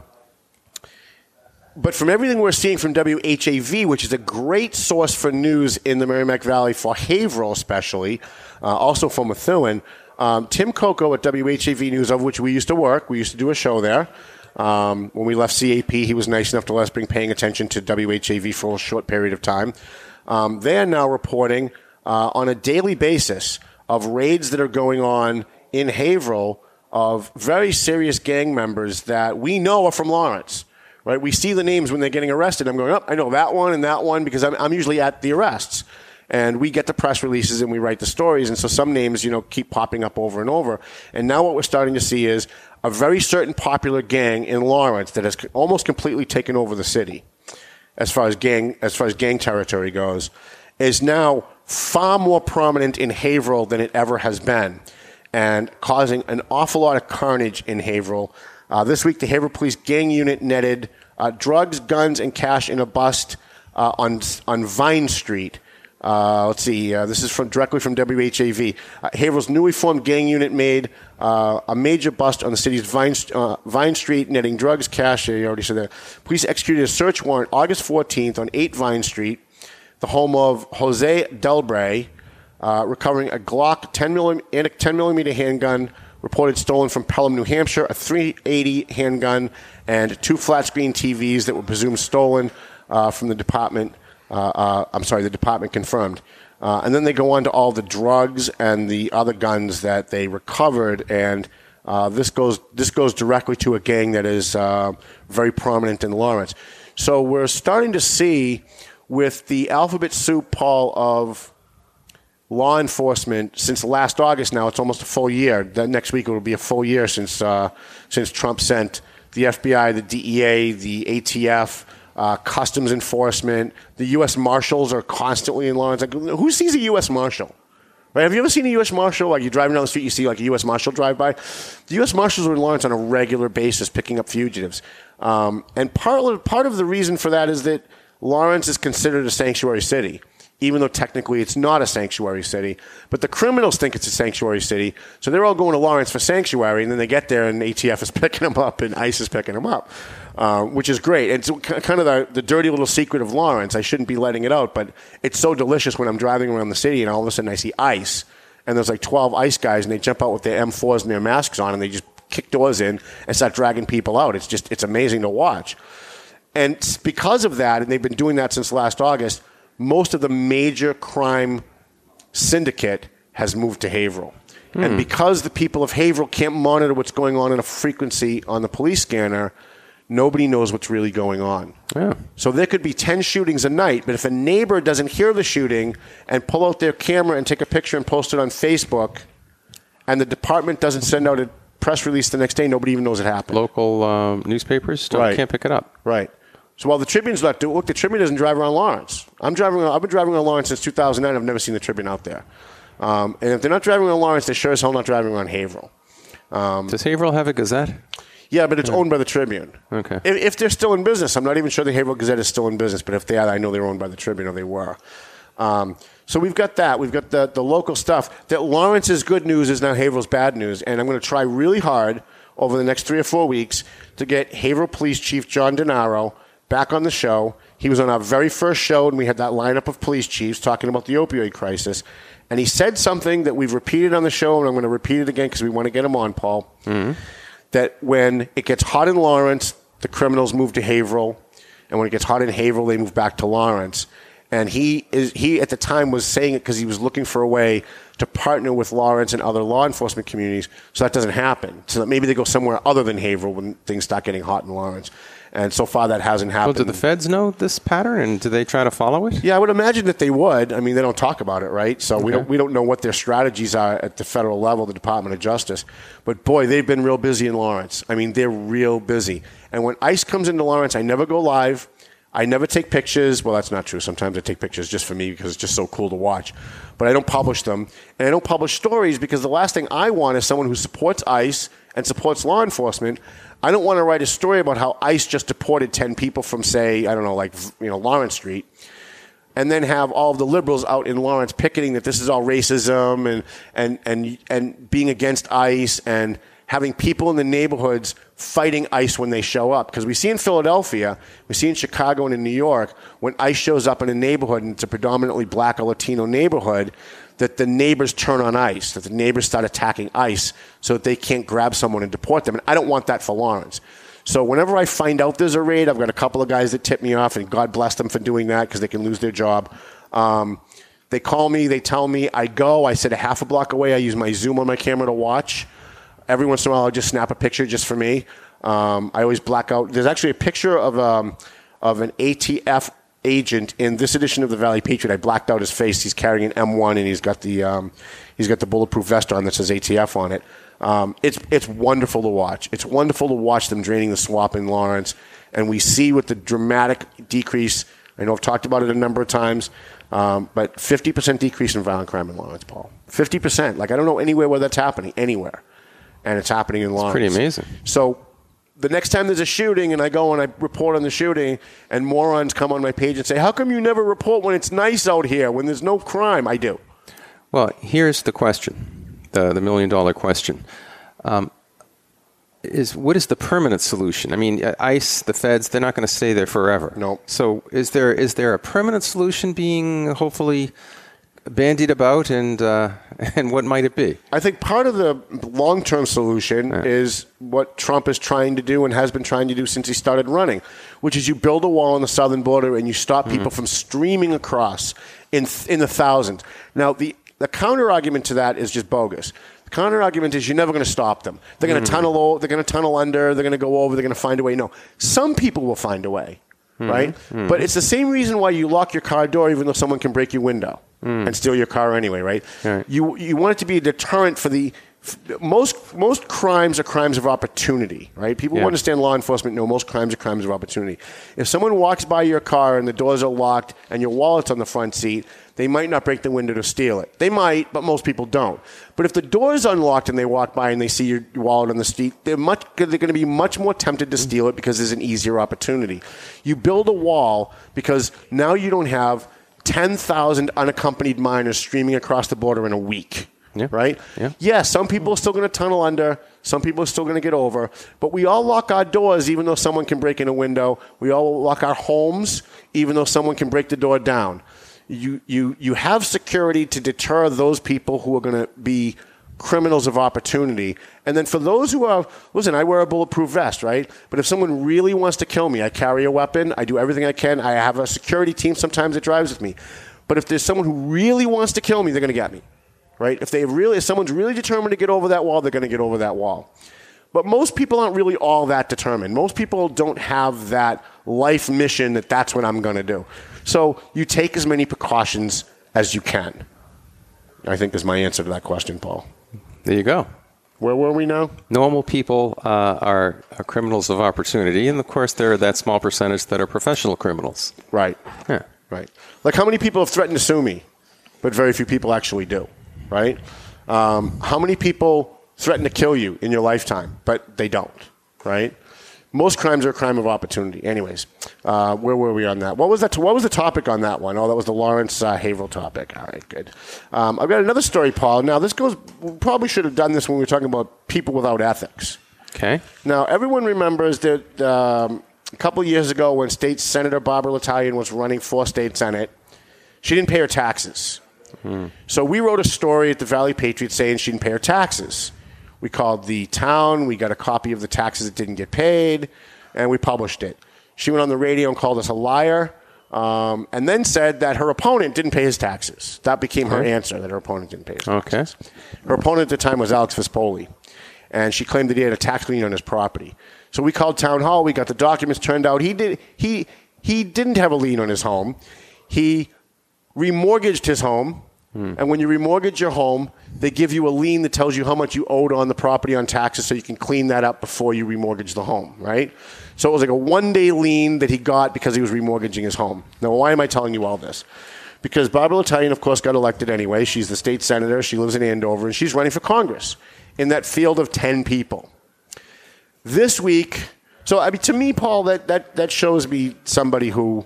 but from everything we're seeing from WHAV, which is a great source for news in the Merrimack Valley for Haverhill, especially, uh, also for Methuen, um, Tim Coco at WHAV News, of which we used to work, we used to do a show there. Um, when we left CAP, he was nice enough to let us bring paying attention to WHAV for a short period of time. Um, they are now reporting uh, on a daily basis of raids that are going on in Haverhill of very serious gang members that we know are from Lawrence. Right? We see the names when they're getting arrested. I'm going, up. Oh, I know that one and that one because I'm, I'm usually at the arrests and we get the press releases and we write the stories and so some names you know keep popping up over and over and now what we're starting to see is a very certain popular gang in Lawrence that has almost completely taken over the city as far as gang as far as gang territory goes is now far more prominent in Haverhill than it ever has been and causing an awful lot of carnage in Haverhill. Uh, this week, the Haverhill Police Gang Unit netted uh, drugs, guns, and cash in a bust uh, on on Vine Street. Uh, let's see. Uh, this is from directly from WHAV. Uh, Haverhill's newly formed gang unit made uh, a major bust on the city's Vine, uh, Vine Street, netting drugs, cash. You already said that. Police executed a search warrant August 14th on 8 Vine Street, the home of Jose Delbray, uh, recovering a Glock 10 millimeter, and a 10 millimeter handgun reported stolen from Pelham, New Hampshire, a 380 handgun, and two flat screen TVs that were presumed stolen from the department. Uh, uh, I'm sorry, the department confirmed. Uh, and then they go on to all the drugs and the other guns that they recovered, and this goes this goes directly to a gang that is very prominent in Lawrence. So we're starting to see with the alphabet soup, Paul, of law enforcement since last August. Now it's almost a full year. That next week it will be a full year since uh, since Trump sent the FBI, the DEA, the ATF uh, customs enforcement. The U.S. Marshals are constantly in Lawrence. Like, who sees a U.S. Marshal? Right? Have you ever seen a U.S. Marshal? Like you're driving down the street, you see like a U.S. Marshal drive by. The U.S. Marshals are in Lawrence on a regular basis, picking up fugitives. Um, and part of, part of the reason for that is that Lawrence is considered a sanctuary city even though technically it's not a sanctuary city. But the criminals think it's a sanctuary city, so they're all going to Lawrence for sanctuary, and then they get there and ATF is picking them up and ICE is picking them up. Uh, which is great. And it's kind of the, the dirty little secret of Lawrence. I shouldn't be letting it out, but it's so delicious when I'm driving around the city and all of a sudden I see ice, and there's like 12 ice guys, and they jump out with their M4s and their masks on, and they just kick doors in and start dragging people out. It's just, it's amazing to watch. And because of that, and they've been doing that since last August, most of the major crime syndicate has moved to Haverhill. Hmm. And because the people of Haverhill can't monitor what's going on in a frequency on the police scanner, nobody knows what's really going on. Yeah. So there could be 10 shootings a night, but if a neighbor doesn't hear the shooting and pull out their camera and take a picture and post it on Facebook, and the department doesn't send out a press release the next day, nobody even knows it happened. Local um, newspapers still Right. can't pick it up. Right. So while the Tribune's not doing, look, the Tribune doesn't drive around Lawrence. I'm driving. I've been driving around Lawrence since 2009. I've never seen the Tribune out there. Um, and if they're not driving around Lawrence, they're sure as hell not driving around Haverhill. Um, Does Haverhill have a Gazette? Yeah, but it's owned by the Tribune. Okay. If, if they're still in business, I'm not even sure the Haverhill Gazette is still in business. But if they are, I know they're owned by the Tribune, or they were. Um, so we've got that. We've got the, the local stuff. That Lawrence's good news is now Haverhill's bad news, and I'm going to try really hard over the next three or four weeks to get Haverhill Police Chief John Denaro back on the show. He was on our very first show, and we had that lineup of police chiefs talking about the opioid crisis. And he said something that we've repeated on the show, and I'm going to repeat it again because we want to get him on, Paul. Mm-hmm. That when it gets hot in Lawrence, the criminals move to Haverhill, and when it gets hot in Haverhill, they move back to Lawrence. And he is he at the time was saying it because he was looking for a way to partner with Lawrence and other law enforcement communities, so that doesn't happen. So that maybe they go somewhere other than Haverhill when things start getting hot in Lawrence. And so far, that hasn't Well, happened. do the feds know this pattern, and do they try to follow it? Yeah, I would imagine that they would. I mean, they don't talk about it, right? So we don't we don't know what their strategies are at the federal level, the Department of Justice. But boy, they've been real busy in Lawrence. I mean, they're real busy. And when ICE comes into Lawrence, I never go live. I never take pictures. Well, that's not true. Sometimes I take pictures just for me because it's just so cool to watch. But I don't publish them. And I don't publish stories because the last thing I want is someone who supports ICE and supports law enforcement. I don't want to write a story about how ICE just deported 10 people from, say, I don't know, like, you know, Lawrence Street and then have all of the liberals out in Lawrence picketing that this is all racism and, and, and, and being against ICE and having people in the neighborhoods fighting ICE when they show up. Because we see in Philadelphia, we see in Chicago and in New York, when ICE shows up in a neighborhood and it's a predominantly black or Latino neighborhood, that the neighbors turn on ICE, that the neighbors start attacking ICE so that they can't grab someone and deport them. And I don't want that for Lawrence. So whenever I find out there's a raid, I've got a couple of guys that tip me off, and God bless them for doing that because they can lose their job. Um, they call me, they tell me, I go, I sit a half a block away, I use my Zoom on my camera to watch. Every once in a while, I'll just snap a picture just for me. Um, I always black out. There's actually a picture of, um, of an ATF agent in this edition of the Valley Patriot. I blacked out his face. He's carrying an M1 and he's got the, um, he's got the bulletproof vest on that says ATF on it. Um, it's it's wonderful to watch. It's wonderful to watch them draining the swamp in Lawrence, and we see with the dramatic decrease. I know I've talked about it a number of times, um, but 50% decrease in violent crime in Lawrence, Paul. 50%. Like I don't know anywhere where that's happening anywhere, and it's happening in Lawrence. pretty amazing. So the next time there's a shooting and I go and I report on the shooting and morons come on my page and say, "How come you never report when it's nice out here when there's no crime?" I do. Well, here's the question, the the million dollar question. Um, is what is the permanent solution? I mean, uh, ICE, the feds, they're not going to stay there forever. No. So, is there is there a permanent solution being hopefully bandied about, and uh, and what might it be? I think part of the long term solution is what Trump is trying to do and has been trying to do since he started running, which is you build a wall on the southern border and you stop people mm-hmm. from streaming across in in the thousands. Now the the counter argument to that is just bogus. The counter argument is you're never going to stop them. They're going to mm-hmm. tunnel. o- They're going to tunnel under. They're going to go over. They're going to find a way. No, some people will find a way, mm-hmm. right? But it's the same reason why you lock your car door, even though someone can break your window and steal your car anyway, right? Right. You you want it to be a deterrent for the most most crimes are crimes of opportunity, right? People who understand law enforcement know most crimes are crimes of opportunity. If someone walks by your car and the doors are locked and your wallet's on the front seat, they might not break the window to steal it. They might, but most people don't. But if the door is unlocked and they walk by and they see your wallet on the street, they're much they're going to be much more tempted to steal it because there's an easier opportunity. You build a wall because now you don't have 10,000 unaccompanied minors streaming across the border in a week. Yeah. Right? Yeah. Yeah, some people are still going to tunnel under. Some people are still going to get over. But we all lock our doors even though someone can break in a window. We all lock our homes even though someone can break the door down. You, you, you have security to deter those people who are going to be criminals of opportunity. And then for those who are, listen, I wear a bulletproof vest, right? But if someone really wants to kill me, I carry a weapon. I do everything I can. I have a security team sometimes that drives with me. But if there's someone who really wants to kill me, they're going to get me, right? If they really, if someone's really determined to get over that wall, they're going to get over that wall. But most people aren't really all that determined. Most people don't have that life mission that that's what I'm going to do. So you take as many precautions as you can. I think is my answer to that question, Paul. There you go. Where were we now? Normal people uh, are, are criminals of opportunity, and of course, there are that small percentage that are professional criminals. Right. Yeah. Right. Like how many people have threatened to sue me, but very few people actually do. Right. Um, how many people threaten to kill you in your lifetime, but they don't. Right. Most crimes are a crime of opportunity. Anyways, uh, where were we on that? What was that? What was the topic on that one? Oh, that was the Lawrence uh, Haverhill topic. All right, good. Um, I've got another story, Paul. Now this goes. We probably should have done this when we were talking about people without ethics. Okay. Now, everyone remembers that um, a couple of years ago when State Senator Barbara L'Italien was running for State Senate, she didn't pay her taxes. So we wrote a story at the Valley Patriot saying she didn't pay her taxes. We called the town, we got a copy of the taxes that didn't get paid, and we published it. She went on the radio and called us a liar, um, and then said that her opponent didn't pay his taxes. That became her answer, that her opponent didn't pay his Okay. her opponent at the time was Alex Vispoli, and she claimed that he had a tax lien on his property. So we called town hall. We got the documents. Turned out he did he he didn't have a lien on his home. He remortgaged his home And when you remortgage your home, they give you a lien that tells you how much you owed on the property on taxes so you can clean that up before you remortgage the home, right? So it was like a one day lien that he got because he was remortgaging his home. Now, why am I telling you all this? Because Barbara L'Italien, of course, got elected anyway. She's the state senator. She lives in Andover, and she's running for Congress in that field of 10 people. This week, so I mean, to me, Paul, that, that, that shows me somebody who,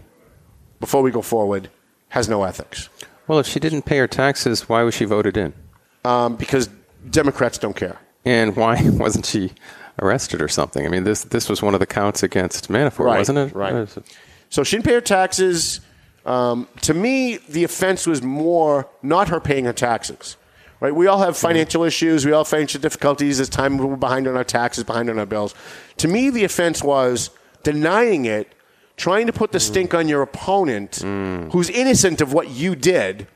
before we go forward, has no ethics. Well, if she didn't pay her taxes, why was she voted in? Um, because Democrats don't care. And why wasn't she arrested or something? I mean, this this was one of the counts against Manafort, Right, wasn't it? right. What is it? So she didn't pay her taxes. Um, to me, the offense was more not her paying her taxes. Right? We all have financial issues. We all have financial difficulties. As time we're behind on our taxes, behind on our bills. To me, the offense was denying it, trying to put the stink on your opponent, who's innocent of what you did,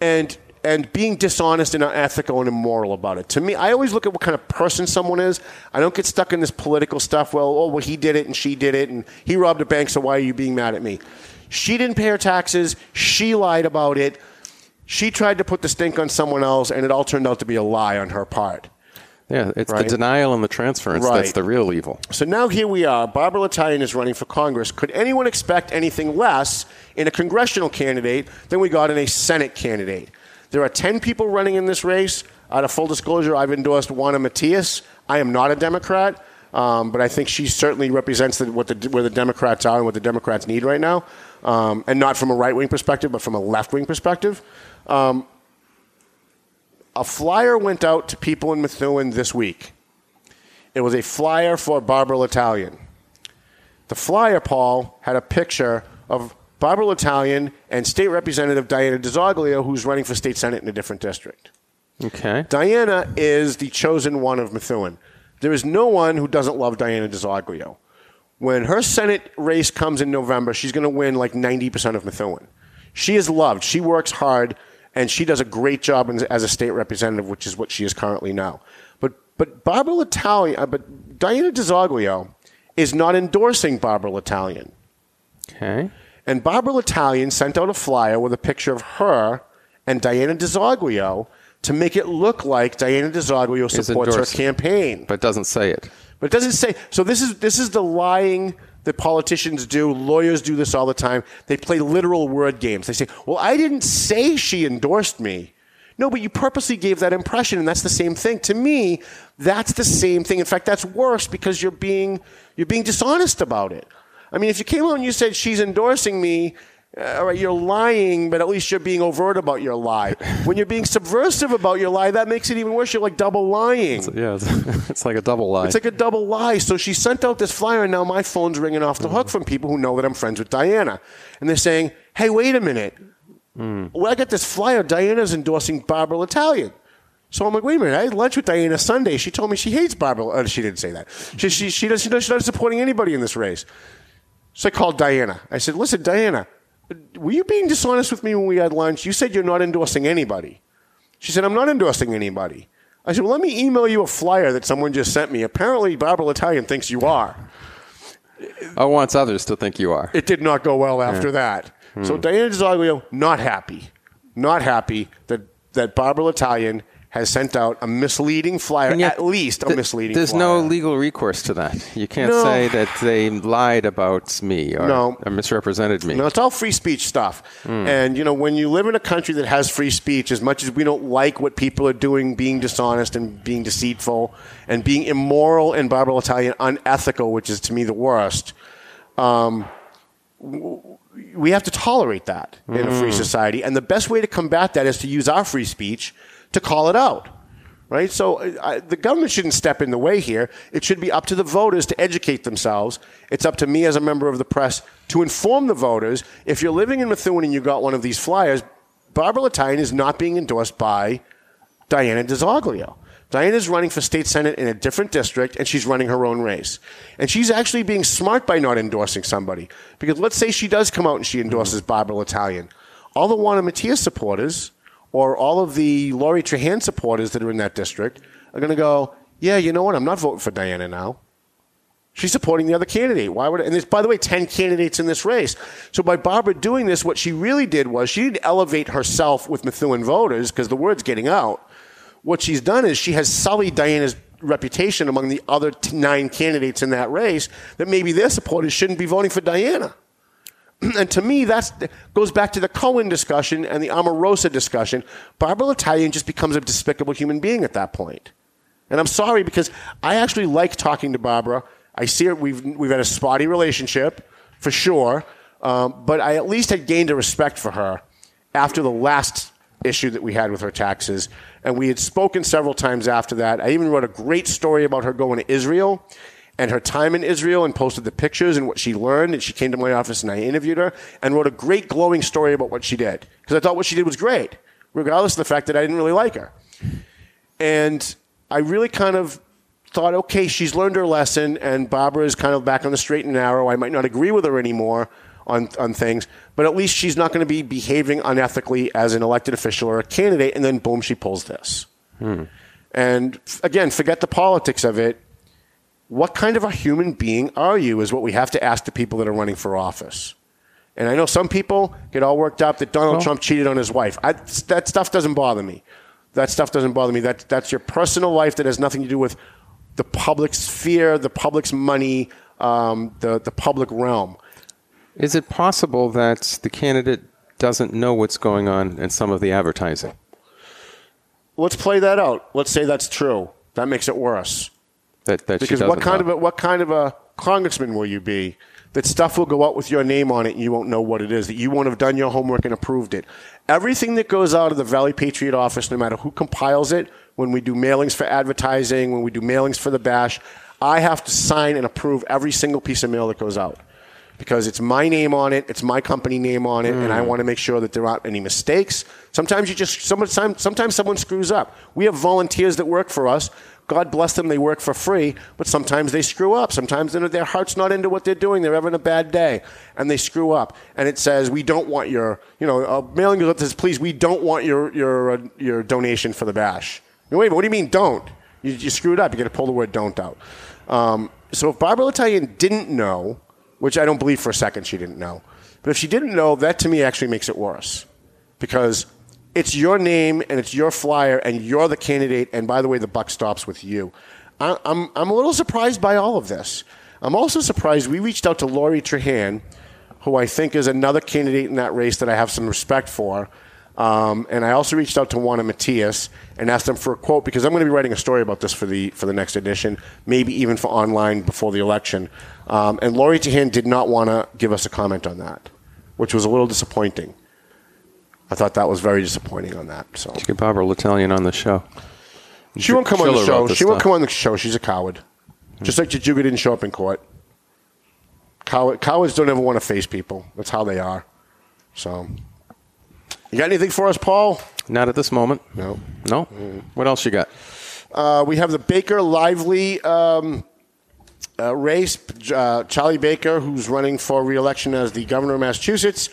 and and being dishonest and unethical and immoral about it. To me, I always look at what kind of person someone is. I don't get stuck in this political stuff. Well, oh, well, he did it and she did it, and he robbed a bank, so why are you being mad at me? She didn't pay her taxes. She lied about it. She tried to put the stink on someone else, and it all turned out to be a lie on her part. Yeah, it's Right. the denial and the transference that's the real evil. So now here we are. Barbara L'Italien is running for Congress. Could anyone expect anything less in a congressional candidate than we got in a Senate candidate? There are 10 people running in this race. Out of full disclosure, I've endorsed Juana Matias. I am not a Democrat, um, but I think she certainly represents the, what the, where the Democrats are and what the Democrats need right now. Um, and not from a right wing perspective, but from a left wing perspective. Um, a flyer went out to people in Methuen this week. It was a flyer for Barbara L'Italien. The flyer, Paul, had a picture of Barbara L'Italien and State Representative Diana DiZoglio, who's running for state senate in a different district. Okay. Diana is the chosen one of Methuen. There is no one who doesn't love Diana DiZoglio. When her Senate race comes in November, she's going to win like 90% of Methuen. She is loved. She works hard, and she does a great job as a state representative, which is what she is currently now. But but Barbara L'Italien, uh, but Diana DiZoglio is not endorsing Barbara L'Italien. Okay. And Barbara L'Italien sent out a flyer with a picture of her and Diana DiZoglio to make it look like Diana DiZoglio supports her campaign. But doesn't say it. But it doesn't say. So this is this is the lying that politicians do. Lawyers do this all the time. They play literal word games. They say, "Well, I didn't say she endorsed me." No, but you purposely gave that impression, and that's the same thing. To me, that's the same thing. In fact, that's worse because you're being you're being dishonest about it. I mean, if you came out and you said she's endorsing me, uh, all right, you're lying, but at least you're being overt about your lie. When you're being subversive about your lie, that makes it even worse. You're like double lying. Yeah, it's, it's like a double lie. It's like a double lie. So she sent out this flyer, and now my phone's ringing off the hook from people who know that I'm friends with Diana. And they're saying, hey, wait a minute. Well, I got this flyer. Diana's endorsing Barbara L'Italien. So I'm like, wait a minute. I had lunch with Diana Sunday. She told me she hates Barbara. Uh, she didn't say that. She, she, she, does, she does, she's not supporting anybody in this race. So I called Diana. I said, listen, Diana, were you being dishonest with me when we had lunch? You said you're not endorsing anybody. She said, I'm not endorsing anybody. I said, well, let me email you a flyer that someone just sent me. Apparently, Barbara L'Italien thinks you are. I wants others to think you are. It did not go well after that. So hmm. Diana DiZoglio, not happy. Not happy that, that Barbara L'Italien has sent out a misleading flyer, yet at least a th- misleading There's flyer. no legal recourse to that. You can't No. say that they lied about me or, No. or misrepresented me. No, it's all free speech stuff. And, you know, when you live in a country that has free speech, as much as we don't like what people are doing, being dishonest and being deceitful and being immoral and Barbara L'Italien unethical, which is to me the worst, um, we have to tolerate that in a free society. And the best way to combat that is to use our free speech to call it out. Right? So uh, I, the government shouldn't step in the way here. It should be up to the voters to educate themselves. It's up to me as a member of the press to inform the voters. If you're living in Methuen and you got one of these flyers, Barbara L'Italien is not being endorsed by Diana DiZoglio. Diana is running for state senate in a different district, and she's running her own race. And she's actually being smart by not endorsing somebody. Because let's say she does come out and she endorses Barbara L'Italien. All the Juana Matias supporters, or all of the Lori Trahan supporters that are in that district, are going to go, yeah, you know what? I'm not voting for Diana now. She's supporting the other candidate. Why would? And there's, by the way, ten candidates in this race. So by Barbara doing this, what she really did was she didn't elevate herself with Methuen voters because the word's getting out. What she's done is she has sullied Diana's reputation among the other nine candidates in that race that maybe their supporters shouldn't be voting for Diana. and to me, that goes back to the Cohen discussion and the Omarosa discussion. Barbara L'Italien just becomes a despicable human being at that point. And I'm sorry because I actually like talking to Barbara. I see her. We've we've had a spotty relationship for sure, um, but I at least had gained a respect for her after the last issue that we had with her taxes, and we had spoken several times after that. I even wrote a great story about her going to Israel and her time in Israel and posted the pictures and what she learned. And she came to my office and I interviewed her and wrote a great glowing story about what she did because I thought what she did was great, regardless of the fact that I didn't really like her. And I really kind of thought, okay, she's learned her lesson, and Barbara is kind of back on the straight and narrow. I might not agree with her anymore on, on things, but at least she's not going to be behaving unethically as an elected official or a candidate, and then boom, she pulls this. Hmm. And again, forget the politics of it. What kind of a human being are you is what we have to ask the people that are running for office. And I know some people get all worked up that Donald Well- Trump cheated on his wife. I, that stuff doesn't bother me. That stuff doesn't bother me. That, that's your personal life that has nothing to do with the public sphere, the public's money, um, the, the public realm. Is it possible that the candidate doesn't know what's going on in some of the advertising? Let's play that out. Let's say that's true. That makes it worse. That, that Because what kind know? of a, what kind of a congressman will you be? That stuff will go out with your name on it, and you won't know what it is. That you won't have done your homework and approved it. Everything that goes out of the Valley Patriot office, no matter who compiles it, when we do mailings for advertising, when we do mailings for the bash, I have to sign and approve every single piece of mail that goes out because it's my name on it, it's my company name on it, and I hmm. want to make sure that there aren't any mistakes. Sometimes you just sometimes sometimes someone screws up. We have volunteers that work for us. God bless them, they work for free, but sometimes they screw up. Sometimes their heart's not into what they're doing. They're having a bad day, and they screw up. And it says, "We don't want your, you know, a mailing up says, please, we don't want your your uh, your donation for the bash." Wait, but what do you mean don't? You, you screwed up. You got to pull the word don't out. Um, so if Barbara L'Italien didn't know, which I don't believe for a second she didn't know, but if she didn't know, that to me actually makes it worse because it's your name and it's your flyer and you're the candidate. And by the way, the buck stops with you. I, I'm, I'm a little surprised by all of this. I'm also surprised we reached out to Lori Trahan, who I think is another candidate in that race that I have some respect for. Um, and I also reached out to Juana Matias and asked them for a quote because I'm going to be writing a story about this for the for the next edition, maybe even for online before the election. Um, and Lori Trahan did not want to give us a comment on that, which was a little disappointing. I thought that was very disappointing on that. So Get Barbara L'Italien on the show. she won't come on the show. She won't come on the show. She's a coward, just like Jajuga didn't show up in court. Coward, cowards don't ever want to face people. That's how they are. So, you got anything for us, Paul? Not at this moment. No. No. What else you got? Uh, we have the Baker Lively um, uh, race. Uh, Charlie Baker, who's running for reelection as the governor of Massachusetts,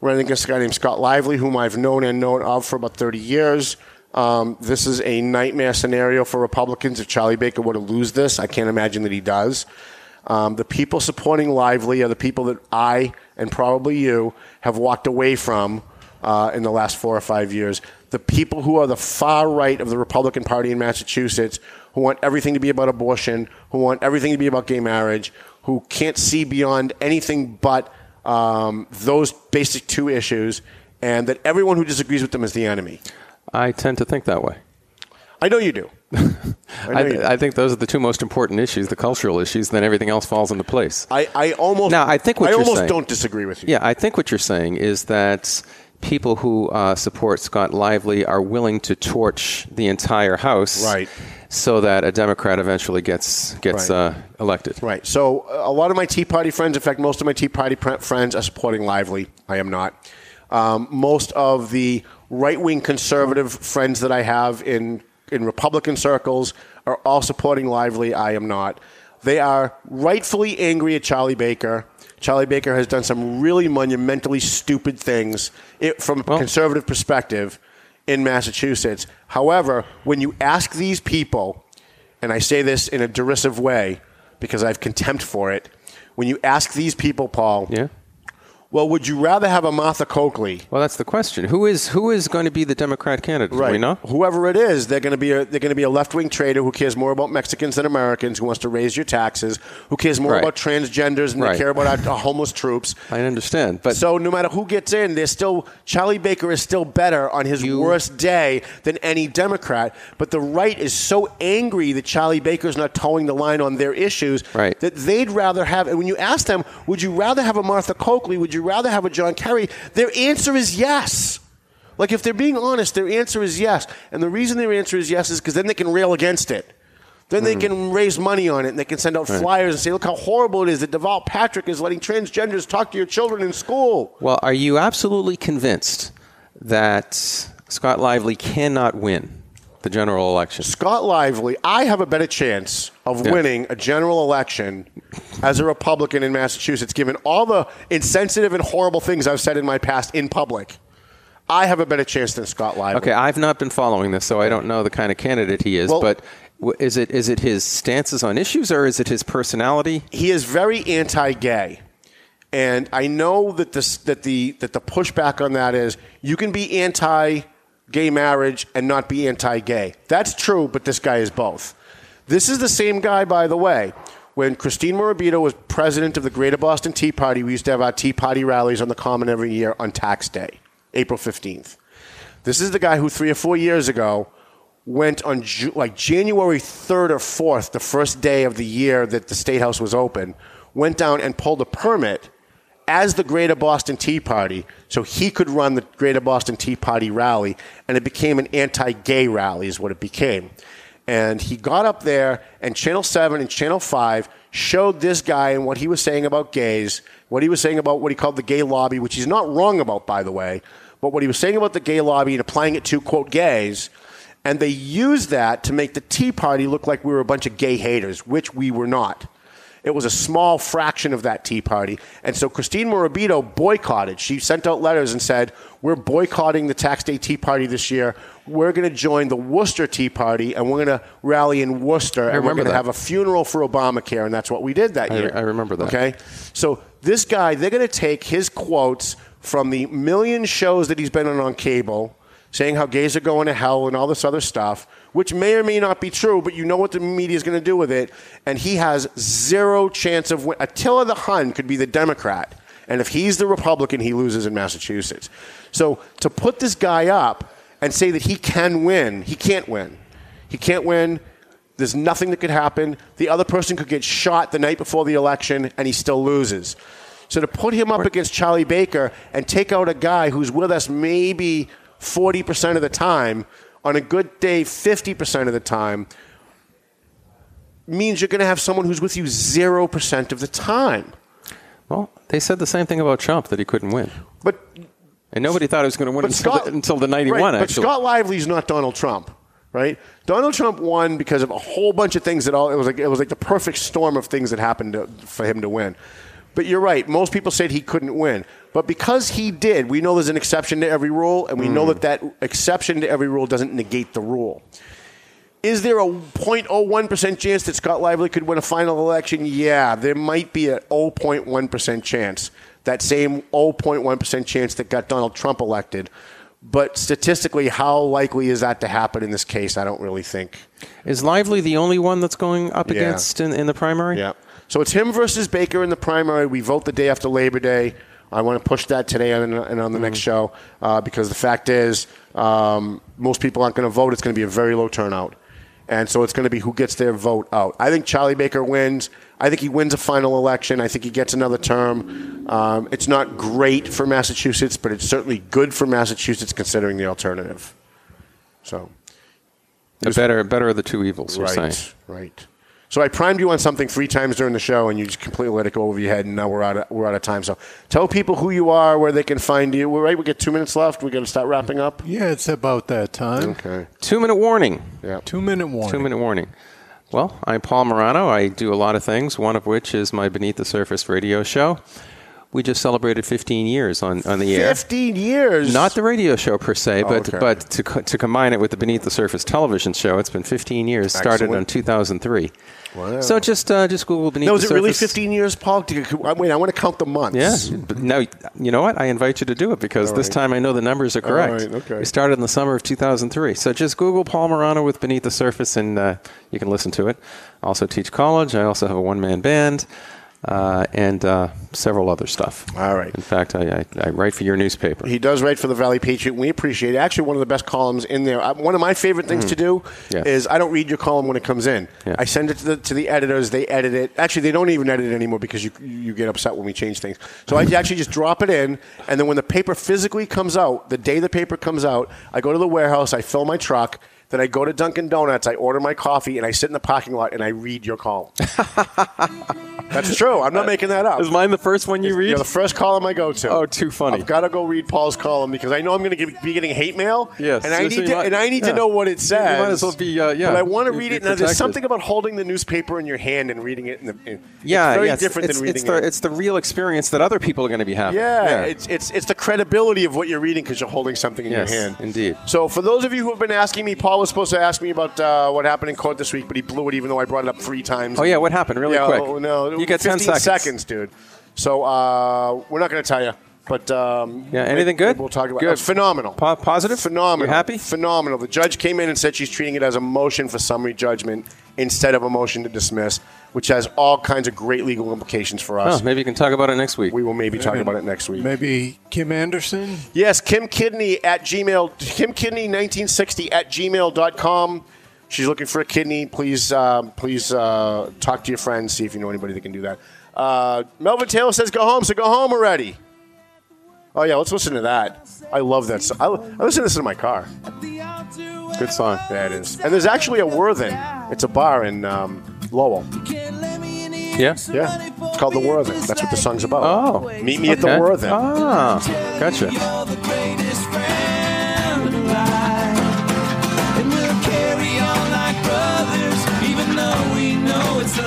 running against a guy named Scott Lively, whom I've known and known of for about 30 years. Um, this is a nightmare scenario for Republicans if Charlie Baker were to lose this. I can't imagine that he does. Um, the people supporting Lively are the people that I and probably you have walked away from uh, in the last four or five years. The people who are the far right of the Republican Party in Massachusetts, who want everything to be about abortion, who want everything to be about gay marriage, who can't see beyond anything but um, those basic two issues, and that everyone who disagrees with them is the enemy. I tend to think that way. I know you do. I, I, you do. I think those are the two most important issues, the cultural issues. Then everything else falls into place. I, I almost Now, I think what I almost saying- don't disagree with you. Yeah, I think what you're saying is that people who uh, support Scott Lively are willing to torch the entire House, Right. So that a Democrat eventually gets gets Right. uh, elected. Right. So uh, a lot of my Tea Party friends, in fact, most of my Tea Party pr- friends are supporting Lively. I am not. Um, most of the right wing conservative friends that I have in in Republican circles are all supporting Lively. I am not. They are rightfully angry at Charlie Baker. Charlie Baker has done some really monumentally stupid things it, from a conservative perspective in Massachusetts. However, when you ask these people, and I say this in a derisive way, because I have contempt for it. When you ask these people, Paul, Yeah. Well, would you rather have a Martha Coakley? Well, that's the question. Who is who is going to be the Democrat candidate? Do we know? Whoever it is, they're going to be a, they're going to be a left wing traitor who cares more about Mexicans than Americans, who wants to raise your taxes, who cares more Right. about transgenders and Right. they care about our, our homeless troops. I understand, but so no matter who gets in, there's still Charlie Baker is still better on his worst day than any Democrat. But the right is so angry that Charlie Baker's not towing the line on their issues Right. that they'd rather have. And when you ask them, would you rather have a Martha Coakley? Would you rather have a John Kerry? Their answer is yes. Like if they're being honest, their answer is yes. And the reason their answer is yes is because then they can rail against it. Then they can raise money on it and they can send out Hmm. Right. flyers and say, look how horrible it is that Deval Patrick is letting transgenders talk to your children in school. well, are you absolutely convinced that Scott Lively cannot win the general election? Scott Lively, I have a better chance of Yeah. winning a general election as a Republican in Massachusetts, given all the insensitive and horrible things I've said in my past in public. I have a better chance than Scott Lively. Okay, I've not been following this, so I don't know the kind of candidate he is. Well- but is it is it his stances on issues or is it his personality? he is very anti-gay, and I know that this that the that the pushback on that is you can be anti-gay marriage and not be anti-gay. That's true, but this guy is both. This is the same guy, by the way. When Christine Morabito was president of the Greater Boston Tea Party, we used to have our Tea Party rallies on the Common every year on Tax Day, April fifteenth. This is the guy who three or four years ago went on like January 3rd or 4th, the first day of the year that the State House was open, went down and pulled a permit as the Greater Boston Tea Party so he could run the Greater Boston Tea Party rally, and it became an anti gay rally, is what it became. And he got up there, and Channel 7 and Channel 5 showed this guy and what he was saying about gays, what he was saying about what he called the gay lobby, which he's not wrong about, by the way, but what he was saying about the gay lobby and applying it to, quote, gays. And they used that to make the Tea Party look like we were a bunch of gay haters, which we were not. It was a small fraction of that Tea Party. And so Christine Morabito boycotted. She sent out letters and said, We're boycotting the Tax Day Tea Party this year. We're going to join the Worcester Tea Party and we're going to rally in Worcester and we're remember going to have a funeral for Obamacare. And that's what we did that I- year. I remember that. Okay? So this guy, they're going to take his quotes from the million shows that he's been on on cable saying how gays are going to hell and all this other stuff, which may or may not be true, but you know what the media is going to do with it. And he has zero chance of win- Attila the Hun could be the Democrat. And if he's the Republican, he loses in Massachusetts. So to put this guy up and say that he can win, he can't win. He can't win. There's nothing that could happen. The other person could get shot the night before the election and he still loses. So to put him up against Charlie Baker and take out a guy who's with us maybe 40% of the time, on a good day, 50% of the time, means you're going to have someone who's with you 0% of the time. Well, they said the same thing about Trump that he couldn't win. But And nobody thought he was going to win until, Scott- the, until the night he right, won, But actually. Scott Lively's not Donald Trump, right? Donald Trump won because of a whole bunch of things that all it was like it was like the perfect storm of things that happened to, for him to win. But you're right. Most people said he couldn't win, but because he did, we know there's an exception to every rule, and we know Mm. that that exception to every rule doesn't negate the rule. Is there a 0.01% chance that Scott Lively could win a final election? Yeah, there might be a 0.1% chance. That same 0.1% chance that got Donald Trump elected. But statistically, how likely is that to happen in this case? I don't really think. Is Lively the only one that's going up Yeah. against in, in the primary? Yeah. So it's him versus Baker in the primary. We vote the day after Labor Day. I want to push that today and, and on the next show uh, because the fact is, um, most people aren't going to vote. It's going to be a very low turnout. And so it's going to be who gets their vote out. I think Charlie Baker wins. I think he wins a final election. I think he gets another term. Um, it's not great for Massachusetts, but it's certainly good for Massachusetts considering the alternative. So, The better, better of the two evils, right, right. So I primed you on something three times during the show, and you just completely let it go over your head, and now we're out of, we're out of time. So tell people who you are, where they can find you. We're right. We get two minutes left. We got to start wrapping up. Yeah, it's about that time. Okay. Two minute warning. Yeah. Two minute warning. Two minute warning. Well, I'm Paul Morano. I do a lot of things, one of which is my Beneath the Surface radio show. we just celebrated 15 years on, on the air. 15 years. Not the radio show per se, but okay. but to to combine it with the Beneath the Surface television show, it's been 15 years. Started in 2003. Wow. So just uh, just Google Beneath No, is it really Surface. 15 years, Paul? You- I- Wait, I want to count the months. Yeah. No, you know what? I invite you to do it because All this time I know the numbers are correct. right, okay. We started in the summer of 2003. So just Google Paul Morano with Beneath the Surface and uh, you can listen to it. I also teach college. I also have a one man band. Uh, and uh, several other stuff. All right. In fact, I, I, I write for your newspaper. He does write for the Valley Patriot. We appreciate it. Actually, one of the best columns in there. Uh, One of my favorite things to do. Yes. is I don't read your column when it comes in. Yeah. I send it to the, to the editors. They edit it. Actually, they don't even edit it anymore because you you get upset when we change things. So I actually just drop it in, and then when the paper physically comes out, the day the paper comes out, I go to the warehouse. I fill my truck. Then I go to Dunkin' Donuts. I order my coffee, and I sit in the parking lot and I read your column. That's true. I'm not making that up. Is mine the first one you read? You're the first column I go to. Oh, too funny. I've got to go read Paul's column because I know I'm going to be getting hate mail. Yes. and I So need you to, might- and I need yeah. to know what it You says. might as well be, uh, yeah, But I want to read be it. Now, there's protected. something about holding the newspaper in your hand and reading it. In the, in, yeah, it's very yeah, it's, different it's, than reading it's the, it. It's the real experience that other people are going to be having. yeah, it's it's it's the credibility of what you're reading because you're holding something in Yes, your hand. indeed. So, for those of you who have been asking me, Paul was supposed to ask me about uh, what happened in court this week, but he blew it, even though I brought it up three times. Oh, yeah, what happened? Really Yeah, quick. oh, no, You get 10 15 seconds. dude. So uh, we're not going to tell you, but um, Yeah, anything good? We'll talk about. Good. It was phenomenal. Po- positive? Phenomenal. You happy? Phenomenal. The judge came in and said she's treating it as a motion for summary judgment instead of a motion to dismiss, which has all kinds of great legal implications for us. Oh, maybe you can talk about it next week. We will maybe talk about it next week. Maybe Kim Anderson? Yes, Kim Kidney at Gmail. Kim Kidney 1960 at gmail.com. She's looking for a kidney. Please, um, please uh, talk to your friends. See if you know anybody that can do that. Uh, Melvin Taylor says go home. So go home already. Oh yeah, let's listen to that. I love that. song. I, I listen to this in my car. Good song. Yeah, it is. And there's actually a Worthen. It's a bar in um, Lowell. Yeah? Yeah, it's called the Worthen. That's what the song's about. Oh. meet me at the okay. Worthen. Ah, gotcha.